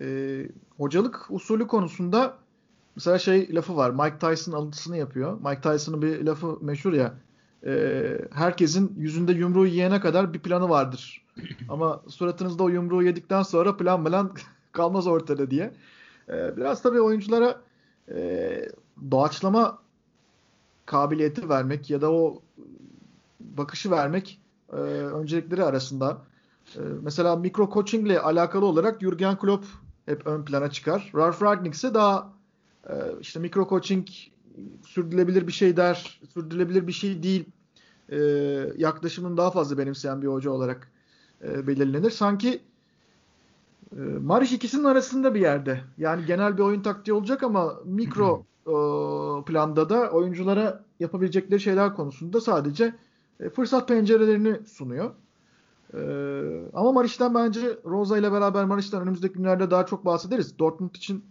Ee, hocalık usulü konusunda mesela şey lafı var. Mike Tyson alıntısını yapıyor. Mike Tyson'ın bir lafı meşhur ya. E, herkesin yüzünde yumruğu yiyene kadar bir planı vardır. Ama suratınızda o yumruğu yedikten sonra plan plan kalmaz ortada diye. E, biraz tabii oyunculara e, doğaçlama kabiliyeti vermek ya da o bakışı vermek e, öncelikleri arasında. E, mesela mikro coaching ile alakalı olarak Jurgen Klopp hep ön plana çıkar. Ralf Ragnick ise daha e, işte mikro coaching sürdürülebilir bir şey der, sürdürülebilir bir şey değil e, yaklaşımını daha fazla benimseyen bir hoca olarak e, belirlenir. Sanki e, Mariş ikisinin arasında bir yerde. Yani genel bir oyun taktiği olacak ama mikro e, planda da oyunculara yapabilecekleri şeyler konusunda sadece e, fırsat pencerelerini sunuyor. E, ama Mariş'ten bence Rosa ile beraber Mariş'ten önümüzdeki günlerde daha çok bahsederiz. Dortmund için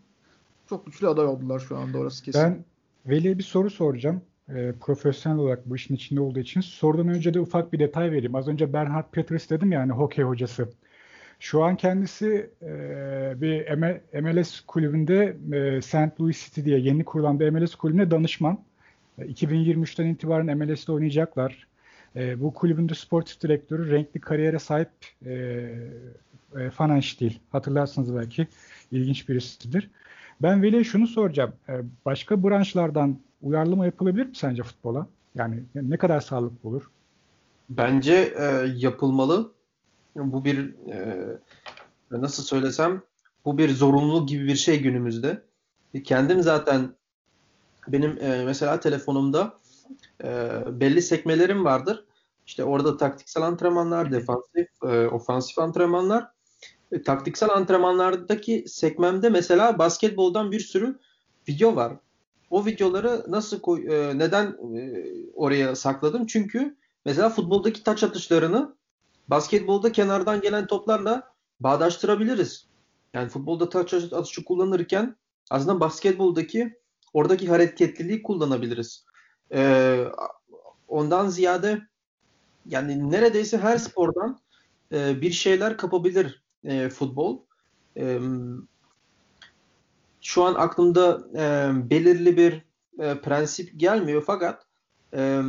çok güçlü aday oldular şu anda orası kesin. Ben Veli'ye bir soru soracağım. E, profesyonel olarak bu işin içinde olduğu için. Sorudan önce de ufak bir detay vereyim. Az önce Bernhard Peters dedim yani hokey hocası. Şu an kendisi e, bir MLS kulübünde e, St. Louis City diye yeni kurulan bir MLS kulübüne danışman. E, 2023'ten itibaren MLS'de oynayacaklar. E, bu kulübün de sportif direktörü renkli kariyere sahip e, e, Fananş değil. Hatırlarsınız belki. İlginç birisidir. Ben Veli'ye şunu soracağım. E, başka branşlardan uyarlama yapılabilir mi sence futbola? Yani ne kadar sağlıklı olur? Bence e, yapılmalı. Bu bir e, nasıl söylesem bu bir zorunluluk gibi bir şey günümüzde. Kendim zaten benim e, mesela telefonumda e, belli sekmelerim vardır. İşte orada taktiksel antrenmanlar, defansif, e, ofansif antrenmanlar. E, taktiksel antrenmanlardaki sekmemde mesela basketboldan bir sürü video var. O videoları nasıl koy, e, neden e, oraya sakladım? Çünkü mesela futboldaki taç atışlarını basketbolda kenardan gelen toplarla bağdaştırabiliriz. Yani futbolda taç atışı kullanırken aslında basketboldaki oradaki hareketliliği kullanabiliriz. Ee, ondan ziyade yani neredeyse her spordan e, bir şeyler kapabilir e, futbol. E, şu an aklımda e, belirli bir e, prensip gelmiyor fakat e,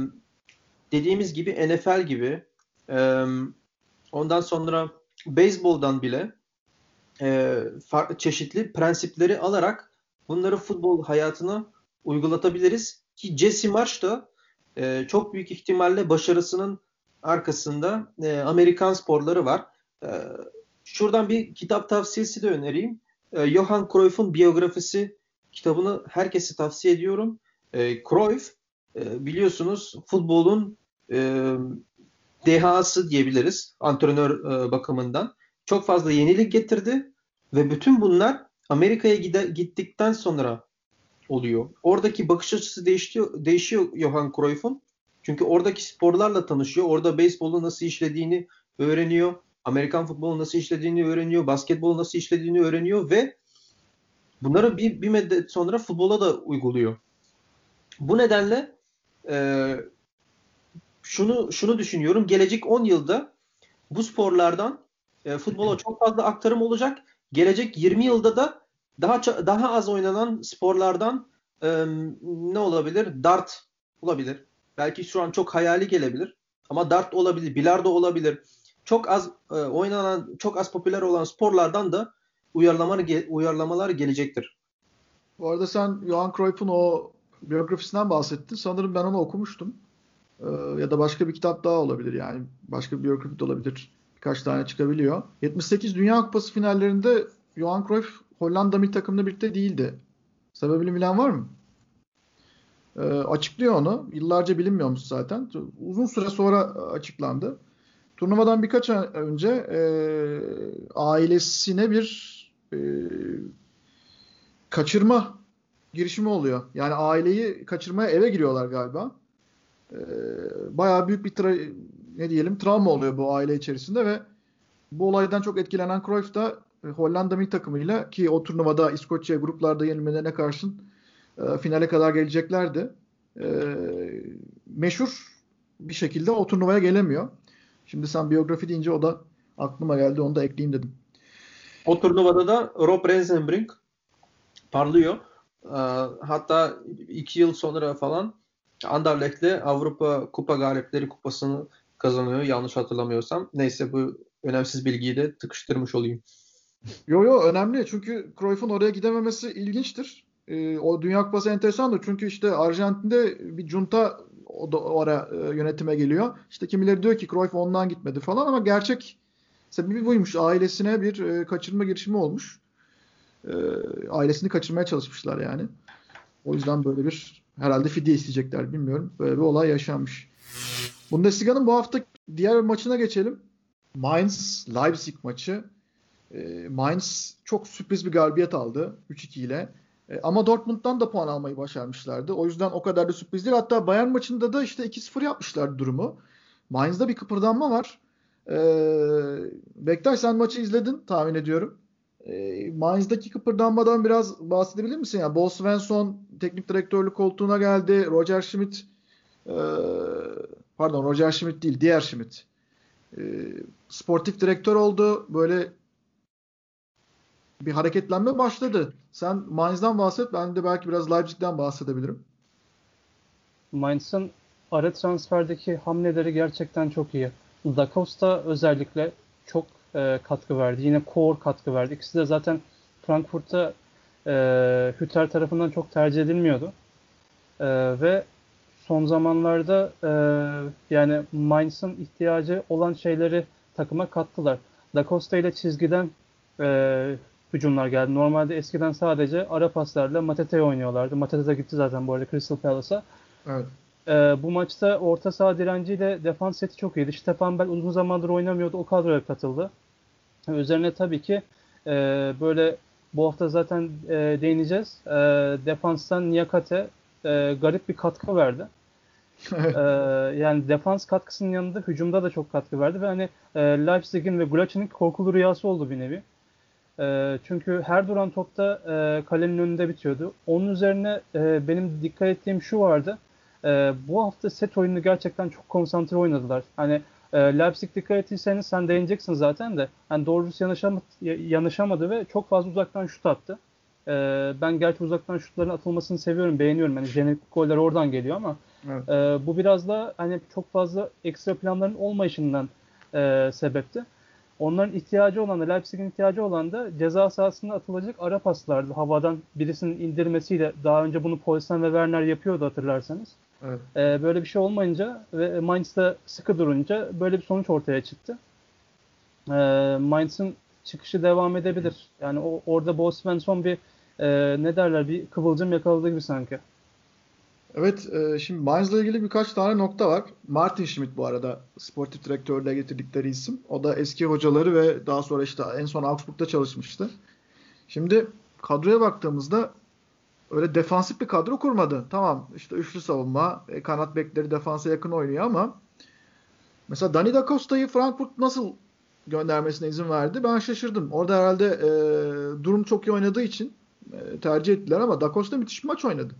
dediğimiz gibi NFL gibi e, ondan sonra beyzboldan bile e, farklı çeşitli prensipleri alarak bunları futbol hayatına uygulatabiliriz. Ki Jesse Marsh da e, çok büyük ihtimalle başarısının arkasında e, Amerikan sporları var. E, şuradan bir kitap tavsiyesi de önereyim. E, Johan Cruyff'un biyografisi kitabını herkese tavsiye ediyorum. E, Cruyff e, biliyorsunuz futbolun e, dehası diyebiliriz antrenör e, bakımından. Çok fazla yenilik getirdi ve bütün bunlar Amerika'ya gittikten sonra oluyor. Oradaki bakış açısı değişiyor, değişiyor Johan Cruyff'un. Çünkü oradaki sporlarla tanışıyor. Orada beyzbolu nasıl işlediğini öğreniyor. Amerikan futbolu nasıl işlediğini öğreniyor. Basketbolu nasıl işlediğini öğreniyor ve bunları bir, bir müddet sonra futbola da uyguluyor. Bu nedenle e, şunu şunu düşünüyorum. Gelecek 10 yılda bu sporlardan e, futbola çok fazla aktarım olacak. Gelecek 20 yılda da daha daha az oynanan sporlardan e, ne olabilir? Dart olabilir. Belki şu an çok hayali gelebilir. Ama dart olabilir, bilardo olabilir. Çok az e, oynanan, çok az popüler olan sporlardan da uyarlamalar, uyarlamalar gelecektir. Bu arada sen Johan Cruyff'un o biyografisinden bahsettin. Sanırım ben onu okumuştum. Ee, ya da başka bir kitap daha olabilir yani. Başka bir biyografi de olabilir. Birkaç tane çıkabiliyor. 78 Dünya Kupası finallerinde Johan Cruyff Hollanda milli takımında birlikte değildi. Sebebini bilen var mı? E, açıklıyor onu. Yıllarca bilinmiyormuş zaten. Uzun süre sonra açıklandı. turnuvadan birkaç ay önce e, ailesine bir e, kaçırma girişimi oluyor. Yani aileyi kaçırmaya eve giriyorlar galiba. E, bayağı büyük bir tra- ne diyelim travma oluyor bu aile içerisinde ve bu olaydan çok etkilenen Cruyff da Hollanda milli takımıyla ki o turnuvada İskoçya gruplarda yenilmelerine karşın e, finale kadar geleceklerdi. E, meşhur bir şekilde o turnuvaya gelemiyor. Şimdi sen biyografi deyince o da aklıma geldi. Onu da ekleyeyim dedim. O turnuvada da Rob Rensenbrink parlıyor. Ee, hatta iki yıl sonra falan Anderlecht'le Avrupa Kupa Galipleri Kupası'nı kazanıyor yanlış hatırlamıyorsam. Neyse bu önemsiz bilgiyi de tıkıştırmış olayım. Yo yo önemli çünkü Cruyff'un oraya gidememesi ilginçtir. Ee, o Dünya Kupası enteresandır çünkü işte Arjantin'de bir junta o da oraya e, yönetime geliyor. İşte kimileri diyor ki Cruyff ondan gitmedi falan ama gerçek sebebi buymuş. Ailesine bir e, kaçırma girişimi olmuş. E, ailesini kaçırmaya çalışmışlar yani. O yüzden böyle bir herhalde fidye isteyecekler bilmiyorum. Böyle bir olay yaşanmış. Bundesliga'nın bu hafta diğer maçına geçelim. Mainz Leipzig maçı. E, Mainz çok sürpriz bir galibiyet aldı 3-2 ile. E, ama Dortmund'dan da puan almayı başarmışlardı. O yüzden o kadar da sürpriz değil. Hatta Bayern maçında da işte 2-0 yapmışlar durumu. Mainz'da bir kıpırdanma var. E, Bektaş sen maçı izledin tahmin ediyorum. E, Mainz'daki kıpırdanmadan biraz bahsedebilir misin? Yani Bo Svensson teknik direktörlük koltuğuna geldi. Roger Schmidt e, pardon Roger Schmidt değil diğer Schmidt. E, sportif direktör oldu. Böyle bir hareketlenme başladı. Sen Mainz'dan bahset. Ben de belki biraz Leipzig'den bahsedebilirim. Mainz'ın ara transferdeki hamleleri gerçekten çok iyi. Da Costa özellikle çok e, katkı verdi. Yine Core katkı verdi. İkisi de zaten Frankfurt'ta e, Hütter tarafından çok tercih edilmiyordu. E, ve son zamanlarda e, yani Mainz'ın ihtiyacı olan şeyleri takıma kattılar. Da Costa ile çizgiden e, hücumlar geldi. Normalde eskiden sadece ara paslarla Matete oynuyorlardı. Matete de gitti zaten bu arada Crystal Palace'a. Evet. Ee, bu maçta orta saha direnciyle defans seti çok iyiydi. Stefan Bell uzun zamandır oynamıyordu. O kadroya katıldı. Üzerine tabii ki e, böyle bu hafta zaten e, değineceğiz. E, defanstan Niyakate e, garip bir katkı verdi. e, yani defans katkısının yanında hücumda da çok katkı verdi ve hani e, Leipzig'in ve Gulac'ın korkulu rüyası oldu bir nevi. E, çünkü her duran topta e, kalenin önünde bitiyordu. Onun üzerine e, benim dikkat ettiğim şu vardı. E, bu hafta set oyunu gerçekten çok konsantre oynadılar. Hani e, Leipzig dikkat ettiyseniz sen değineceksin zaten de. Yani doğrusu yanışamadı, yanışamadı ve çok fazla uzaktan şut attı. E, ben gerçi uzaktan şutların atılmasını seviyorum, beğeniyorum. Yani jenerik goller oradan geliyor ama evet. e, bu biraz da hani çok fazla ekstra planların olmayışından e, sebepti. Onların ihtiyacı olan da Leipzig'in ihtiyacı olan da ceza sahasında atılacak ara paslardı. Havadan birisinin indirmesiyle daha önce bunu Poulsen ve Werner yapıyordu hatırlarsanız. Evet. Ee, böyle bir şey olmayınca ve Mainz'da sıkı durunca böyle bir sonuç ortaya çıktı. Ee, Mainz'ın çıkışı devam edebilir. Yani o, orada Bo Svensson bir e, ne derler bir kıvılcım yakaladı gibi sanki. Evet, e, şimdi Mainz'la ilgili birkaç tane nokta var. Martin Schmidt bu arada sportif direktörlüğe getirdikleri isim. O da eski hocaları ve daha sonra işte en son Augsburg'da çalışmıştı. Şimdi kadroya baktığımızda öyle defansif bir kadro kurmadı. Tamam işte üçlü savunma, e, kanat bekleri defansa yakın oynuyor ama mesela Dani da Costa'yı Frankfurt nasıl göndermesine izin verdi? Ben şaşırdım. Orada herhalde e, durum çok iyi oynadığı için e, tercih ettiler ama Da Costa müthiş bir maç oynadı.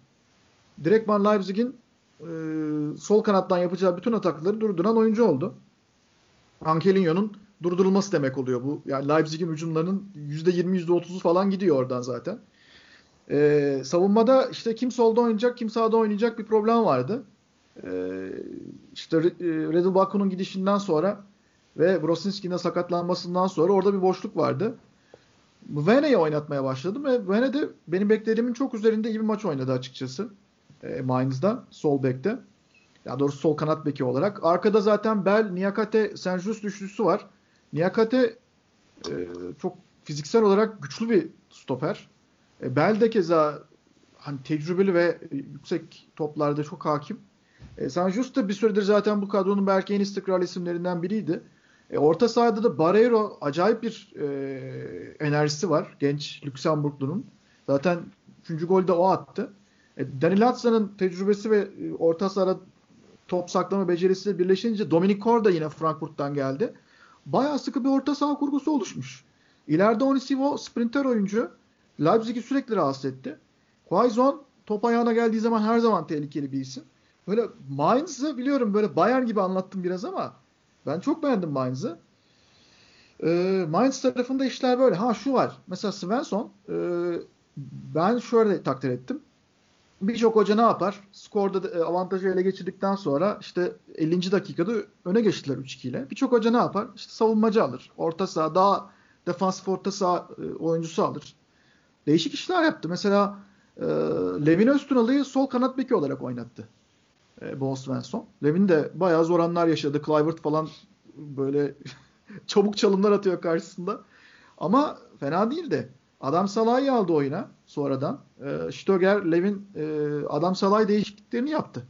Direktman Leipzig'in e, sol kanattan yapacağı bütün atakları durduran oyuncu oldu. Angelinho'nun durdurulması demek oluyor bu. Yani Leipzig'in hücumlarının %20 %30'u falan gidiyor oradan zaten. Ee, savunmada işte kim solda oynayacak kim sağda oynayacak bir problem vardı. Ee, işte e, Redel Baku'nun gidişinden sonra ve Brosinski'nin sakatlanmasından sonra orada bir boşluk vardı. Vene'yi oynatmaya başladım ve Vene de benim beklediğimin çok üzerinde iyi bir maç oynadı açıkçası. E, Mainz'da sol bekte. Ya doğrusu sol kanat beki olarak. Arkada zaten Bel, Niyakate, Senjus üçlüsü var. Niyakate e, çok fiziksel olarak güçlü bir stoper. E, Bel de keza hani tecrübeli ve yüksek toplarda çok hakim. E, Sanjus da bir süredir zaten bu kadronun belki en istikrarlı isimlerinden biriydi. E, orta sahada da Barreiro acayip bir e, enerjisi var. Genç Lüksemburglu'nun. Zaten 3. golü de o attı. E, Daniel Hatza'nın tecrübesi ve e, orta sahada top saklama becerisiyle birleşince Dominic Kor da yine Frankfurt'tan geldi. Bayağı sıkı bir orta saha kurgusu oluşmuş. İleride Onisivo sprinter oyuncu. Leipzig'i sürekli rahatsız etti. Quaison top ayağına geldiği zaman her zaman tehlikeli bir isim. Böyle Mainz'ı biliyorum böyle Bayern gibi anlattım biraz ama ben çok beğendim Mainz'ı. E, Mainz tarafında işler böyle. Ha şu var. Mesela Svensson e, ben şöyle takdir ettim. Birçok hoca ne yapar? Skorda e, avantajı ele geçirdikten sonra işte 50. dakikada öne geçtiler 3-2 ile. Birçok hoca ne yapar? İşte savunmacı alır. Orta saha daha defansif orta saha e, oyuncusu alır. Değişik işler yaptı. Mesela e, Levin Öztunalı'yı sol kanat beki olarak oynattı. E, Bo Svensson. Levin de bayağı zor anlar yaşadı. Clivert falan böyle çabuk çalımlar atıyor karşısında. Ama fena değildi. Adam Salah'ı aldı oyuna sonradan. E, Stöger, Levin e, Adam Salah değişikliklerini yaptı.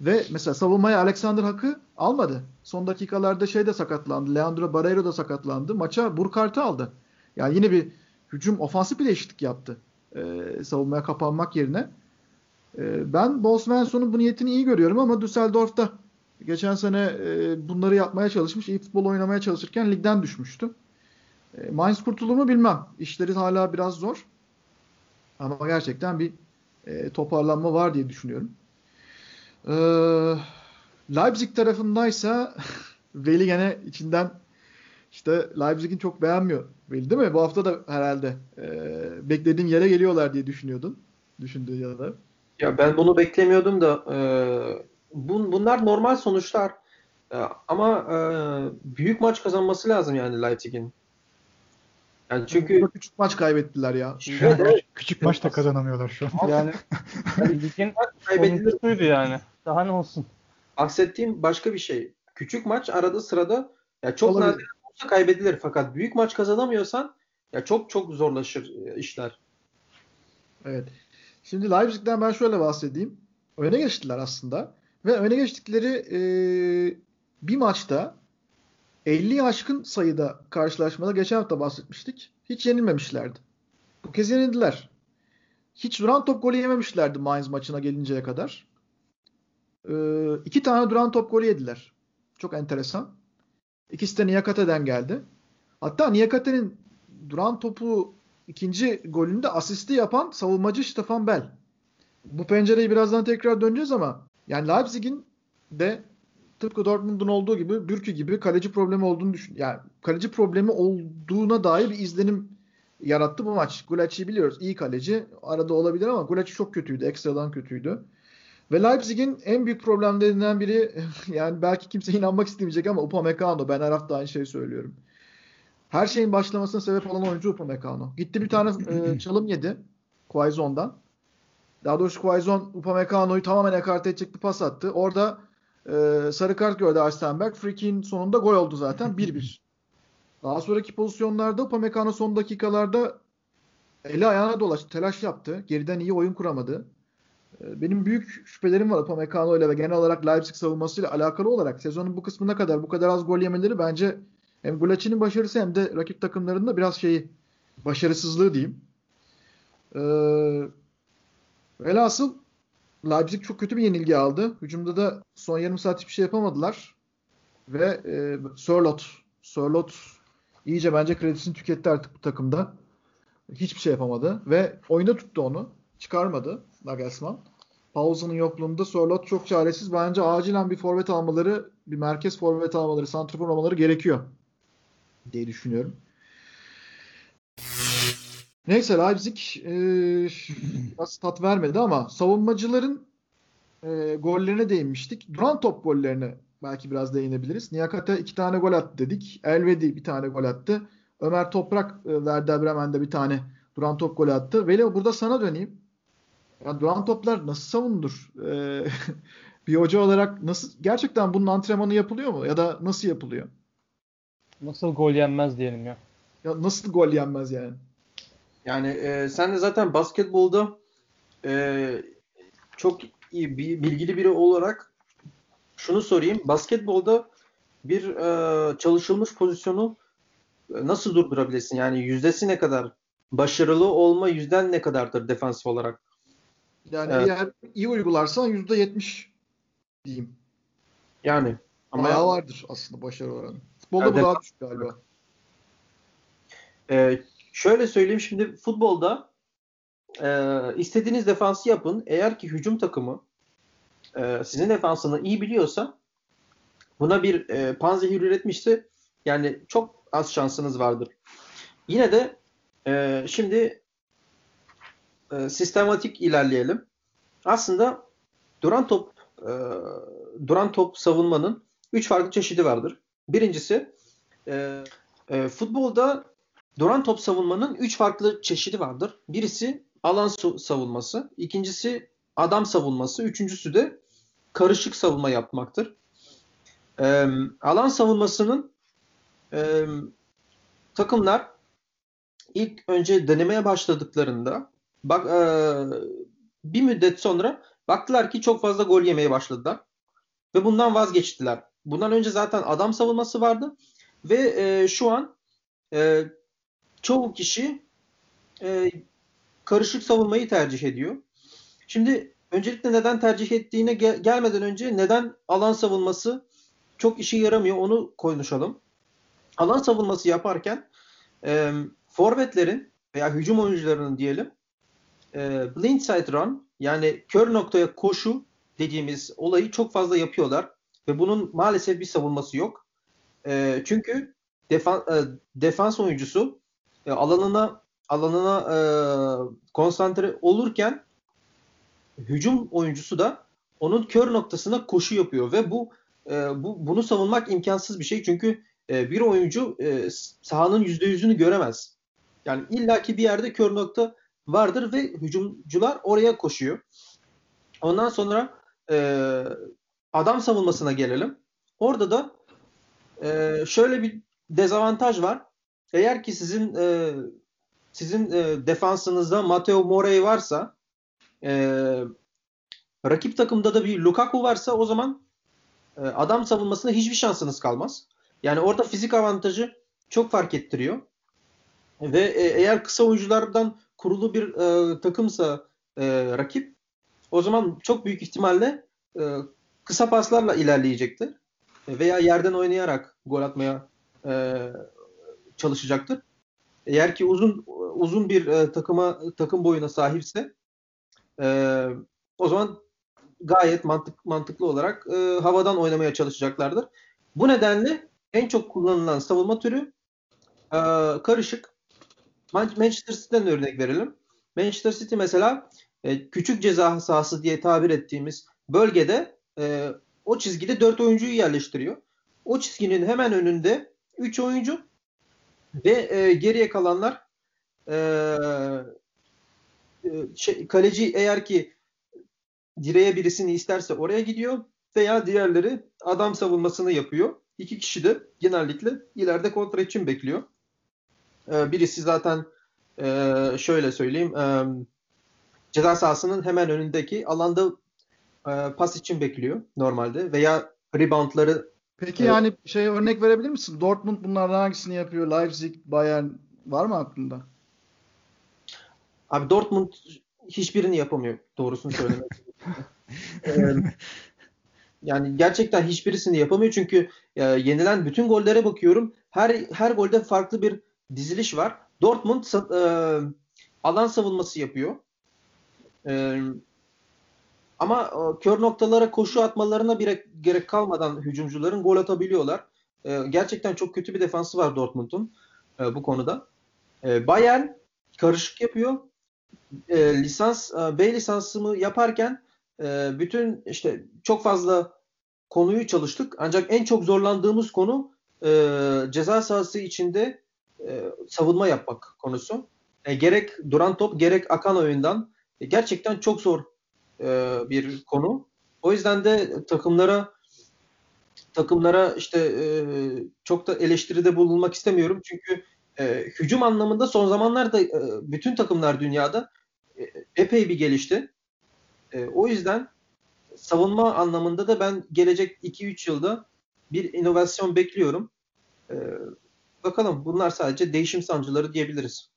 Ve mesela savunmaya Alexander Hak'ı almadı. Son dakikalarda şey de sakatlandı. Leandro Barreiro da sakatlandı. Maça Burkart'ı aldı. Yani yine bir hücum ofansif bir değişiklik yaptı. E, savunmaya kapanmak yerine. E, ben Bo Svensson'un bu niyetini iyi görüyorum ama Düsseldorf'ta geçen sene e, bunları yapmaya çalışmış. iyi futbol oynamaya çalışırken ligden düşmüştü. E, Mainz kurtulur mu bilmem. İşleri hala biraz zor. Ama gerçekten bir e, toparlanma var diye düşünüyorum. E, Leipzig tarafındaysa Veli gene içinden işte Leipzig'in çok beğenmiyor. Veli değil mi? Bu hafta da herhalde e, beklediğin yere geliyorlar diye düşünüyordun. Düşündüğü ya da. Ya ben bunu beklemiyordum da e, bun, bunlar normal sonuçlar. E, ama e, büyük maç kazanması lazım yani Leipzig'in. Yani çünkü Burada küçük maç kaybettiler ya. Evet, küçük maç da kazanamıyorlar şu an. Yani ligin sonuncusuydu yani. Daha ne olsun. Aksettiğim başka bir şey. Küçük maç arada sırada ya çok Olabilir. nadir olsa kaybedilir fakat büyük maç kazanamıyorsan ya çok çok zorlaşır e, işler. Evet. Şimdi Leipzig'den ben şöyle bahsedeyim. Öne geçtiler aslında. Ve öne geçtikleri e, bir maçta 50 aşkın sayıda karşılaşmada geçen hafta bahsetmiştik. Hiç yenilmemişlerdi. Bu kez yenildiler. Hiç duran top golü yememişlerdi Mainz maçına gelinceye kadar. Ee, iki tane duran top golü yediler. Çok enteresan. İkisi de Niyakate'den geldi. Hatta Niyakate'nin duran topu ikinci golünde asisti yapan savunmacı Stefan Bell. Bu pencereyi birazdan tekrar döneceğiz ama yani Leipzig'in de tıpkı Dortmund'un olduğu gibi Bürki gibi kaleci problemi olduğunu düşün. Yani kaleci problemi olduğuna dair bir izlenim yarattı bu maç. Gulacci'yi biliyoruz. iyi kaleci. Arada olabilir ama Gulacci çok kötüydü. Ekstradan kötüydü. Ve Leipzig'in en büyük problemlerinden biri yani belki kimse inanmak istemeyecek ama Upamecano. Ben her hafta aynı şeyi söylüyorum. Her şeyin başlamasına sebep olan oyuncu Upamecano. Gitti bir tane e, çalım yedi Quaison'dan. Daha doğrusu Quaison Upamecano'yu tamamen ekarte edecek bir pas attı. Orada e, sarı kart gördü Arsenberg. Freakin sonunda gol oldu zaten 1-1. Daha sonraki pozisyonlarda Upamecano son dakikalarda eli ayağına dolaştı. Telaş yaptı. Geriden iyi oyun kuramadı. E, benim büyük şüphelerim var Upamecano ile ve genel olarak Leipzig savunmasıyla alakalı olarak sezonun bu kısmına kadar bu kadar az gol yemeleri bence hem Gulacci'nin başarısı hem de rakip takımlarında biraz şeyi başarısızlığı diyeyim. Ee, velhasıl Leipzig çok kötü bir yenilgi aldı. Hücumda da son yarım saat hiçbir şey yapamadılar. Ve e, Sörlot Sörlot iyice bence kredisini tüketti artık bu takımda. Hiçbir şey yapamadı. Ve oyunda tuttu onu. Çıkarmadı Nagelsmann. Paulson'un yokluğunda Sörlot çok çaresiz. Bence acilen bir forvet almaları, bir merkez forvet almaları, santrafor almaları gerekiyor diye düşünüyorum. Neyse Leipzig e, biraz tat vermedi ama savunmacıların e, gollerine değinmiştik. Duran top gollerine belki biraz değinebiliriz. Niyakate iki tane gol attı dedik. Elvedi bir tane gol attı. Ömer Toprak e, Werder Bremen'de bir tane duran top golü attı. Veli burada sana döneyim. Ya duran toplar nasıl savunulur? Ee, bir hoca olarak nasıl gerçekten bunun antrenmanı yapılıyor mu ya da nasıl yapılıyor? Nasıl gol yenmez diyelim ya. Ya nasıl gol yenmez yani? Yani e, sen de zaten basketbolda e, çok iyi bilgili biri olarak şunu sorayım. Basketbolda bir e, çalışılmış pozisyonu e, nasıl durdurabilirsin? Yani yüzdesi ne kadar? Başarılı olma yüzden ne kadardır defansif olarak? Yani evet. eğer iyi uygularsan yüzde yetmiş diyeyim. Yani ama Bayağı vardır aslında başarı oranı. Futbolda yani bu daha düşük galiba. Ee, şöyle söyleyeyim şimdi futbolda e, istediğiniz defansı yapın. Eğer ki hücum takımı e, sizin defansını iyi biliyorsa buna bir e, panzehir üretmişse yani çok az şansınız vardır. Yine de e, şimdi e, sistematik ilerleyelim. Aslında duran top e, duran top savunmanın üç farklı çeşidi vardır. Birincisi e, e, futbolda duran top savunmanın üç farklı çeşidi vardır. Birisi alan savunması, ikincisi adam savunması, üçüncüsü de karışık savunma yapmaktır. E, alan savunmasının e, takımlar ilk önce denemeye başladıklarında bak e, bir müddet sonra baktılar ki çok fazla gol yemeye başladılar ve bundan vazgeçtiler. Bundan önce zaten adam savunması vardı ve e, şu an e, çoğu kişi e, karışık savunmayı tercih ediyor. Şimdi öncelikle neden tercih ettiğine gel- gelmeden önce neden alan savunması çok işe yaramıyor onu konuşalım. Alan savunması yaparken e, forvetlerin veya hücum oyuncularının diyelim e, blindside run yani kör noktaya koşu dediğimiz olayı çok fazla yapıyorlar ve bunun maalesef bir savunması yok. E, çünkü defan, e, defans oyuncusu e, alanına alanına e, konsantre olurken hücum oyuncusu da onun kör noktasına koşu yapıyor ve bu e, bu bunu savunmak imkansız bir şey çünkü e, bir oyuncu e, sahanın %100'ünü göremez. Yani illaki bir yerde kör nokta vardır ve hücumcular oraya koşuyor. Ondan sonra e, adam savunmasına gelelim. Orada da e, şöyle bir dezavantaj var. Eğer ki sizin e, sizin e, defansınızda Matteo Morey varsa e, rakip takımda da bir Lukaku varsa o zaman e, adam savunmasında hiçbir şansınız kalmaz. Yani orada fizik avantajı çok fark ettiriyor. Ve e, eğer kısa oyunculardan kurulu bir e, takımsa e, rakip o zaman çok büyük ihtimalle e, kısa paslarla ilerleyecektir. Veya yerden oynayarak gol atmaya e, çalışacaktır. Eğer ki uzun uzun bir e, takıma takım boyuna sahipse e, o zaman gayet mantık mantıklı olarak e, havadan oynamaya çalışacaklardır. Bu nedenle en çok kullanılan savunma türü e, karışık. Manchester City'den örnek verelim. Manchester City mesela e, küçük ceza sahası diye tabir ettiğimiz bölgede e, o çizgide 4 oyuncuyu yerleştiriyor. O çizginin hemen önünde 3 oyuncu ve e, geriye kalanlar e, e, şey, kaleci eğer ki direğe birisini isterse oraya gidiyor veya diğerleri adam savunmasını yapıyor. İki kişi de genellikle ileride kontra için bekliyor. E, birisi zaten e, şöyle söyleyeyim e, ceza sahasının hemen önündeki alanda e, pas için bekliyor normalde veya reboundları Peki evet. yani şey örnek verebilir misin? Dortmund bunlardan hangisini yapıyor? Leipzig, Bayern var mı aklında? Abi Dortmund hiçbirini yapamıyor doğrusunu söylemek. yani gerçekten hiçbirisini yapamıyor çünkü e, yenilen bütün gollere bakıyorum. Her her golde farklı bir diziliş var. Dortmund e, alan savunması yapıyor. E, ama e, kör noktalara koşu atmalarına bile gerek kalmadan hücumcuların gol atabiliyorlar. E, gerçekten çok kötü bir defansı var Dortmund'un e, bu konuda. E, Bayern karışık yapıyor. E, lisans e, B lisansımı yaparken e, bütün işte çok fazla konuyu çalıştık. Ancak en çok zorlandığımız konu e, ceza sahası içinde e, savunma yapmak konusu. E, gerek duran top gerek akan oyundan e, gerçekten çok zor e, bir konu. O yüzden de takımlara takımlara işte e, çok da eleştiride bulunmak istemiyorum. Çünkü e, hücum anlamında son zamanlarda e, bütün takımlar dünyada epey bir gelişti. O yüzden savunma anlamında da ben gelecek 2-3 yılda bir inovasyon bekliyorum. Bakalım bunlar sadece değişim sancıları diyebiliriz.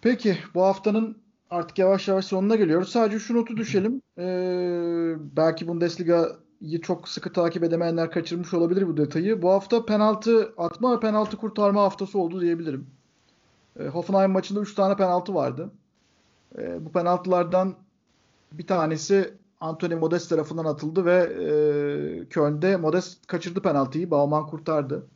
Peki bu haftanın artık yavaş yavaş sonuna geliyoruz. Sadece şu notu düşelim. Ee, belki Bundesliga'yı çok sıkı takip edemeyenler kaçırmış olabilir bu detayı. Bu hafta penaltı atma ve penaltı kurtarma haftası oldu diyebilirim. E, Hoffenheim maçında 3 tane penaltı vardı. E, bu penaltılardan bir tanesi Anthony Modest tarafından atıldı ve e, Köln'de Modest kaçırdı penaltıyı. Baumann kurtardı.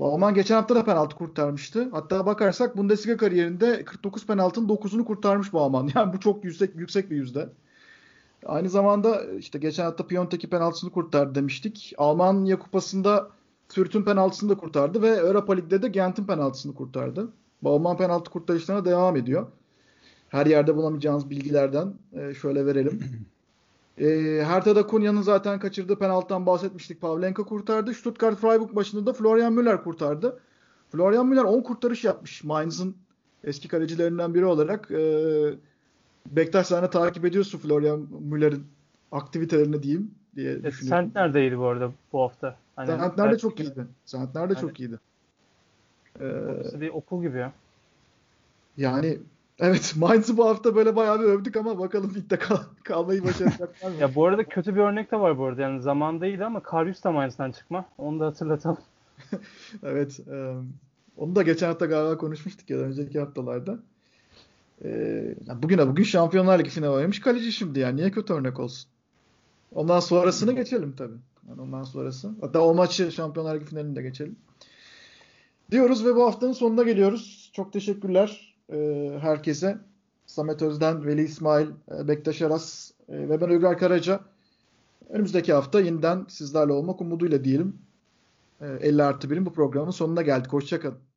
Baumann geçen hafta da penaltı kurtarmıştı. Hatta bakarsak Bundesliga kariyerinde 49 penaltının 9'unu kurtarmış Baumann. Yani bu çok yüksek yüksek bir yüzde. Aynı zamanda işte geçen hafta Piontek'i penaltısını kurtardı demiştik. Almanya Kupası'nda Fürth'ün penaltısını da kurtardı ve Europa Lig'de de Gent'in penaltısını kurtardı. Bauman penaltı kurtarışlarına devam ediyor. Her yerde bulamayacağınız bilgilerden e, şöyle verelim. E, Hertha'da Kunya'nın zaten kaçırdığı penaltıdan bahsetmiştik. Pavlenka kurtardı. Stuttgart Freiburg başında da Florian Müller kurtardı. Florian Müller 10 kurtarış yapmış. Mainz'ın eski kalecilerinden biri olarak. E, Bektaş sen de takip ediyorsun Florian Müller'in aktivitelerini diyeyim diye evet, düşünüyorum. Sent neredeydi bu arada bu hafta? Hani Sentler de çok iyiydi. Sentler de hani, çok iyiydi. Ee, bir okul gibi ya. Yani evet Mainz'ı bu hafta böyle bayağı bir övdük ama bakalım ligde kal kalmayı başaracaklar mı? ya bu arada kötü bir örnek de var bu arada. Yani zaman değil ama Karius da Mainz'dan çıkma. Onu da hatırlatalım. evet. E, onu da geçen hafta galiba konuşmuştuk ya da önceki haftalarda. E, bugüne bugün Şampiyonlar Ligi finali oynamış kaleci şimdi yani. Niye kötü örnek olsun? Ondan sonrasını geçelim tabii. Yani ondan sonrası. Hatta o maçı Şampiyonlar Ligi finalini de geçelim. Diyoruz ve bu haftanın sonuna geliyoruz. Çok teşekkürler e, herkese. Samet Özden, Veli İsmail, e, Bektaş Aras e, ve ben Uygar Karaca. Önümüzdeki hafta yeniden sizlerle olmak umuduyla diyelim. E, 50 artı 1'in bu programın sonuna geldik. Hoşçakalın.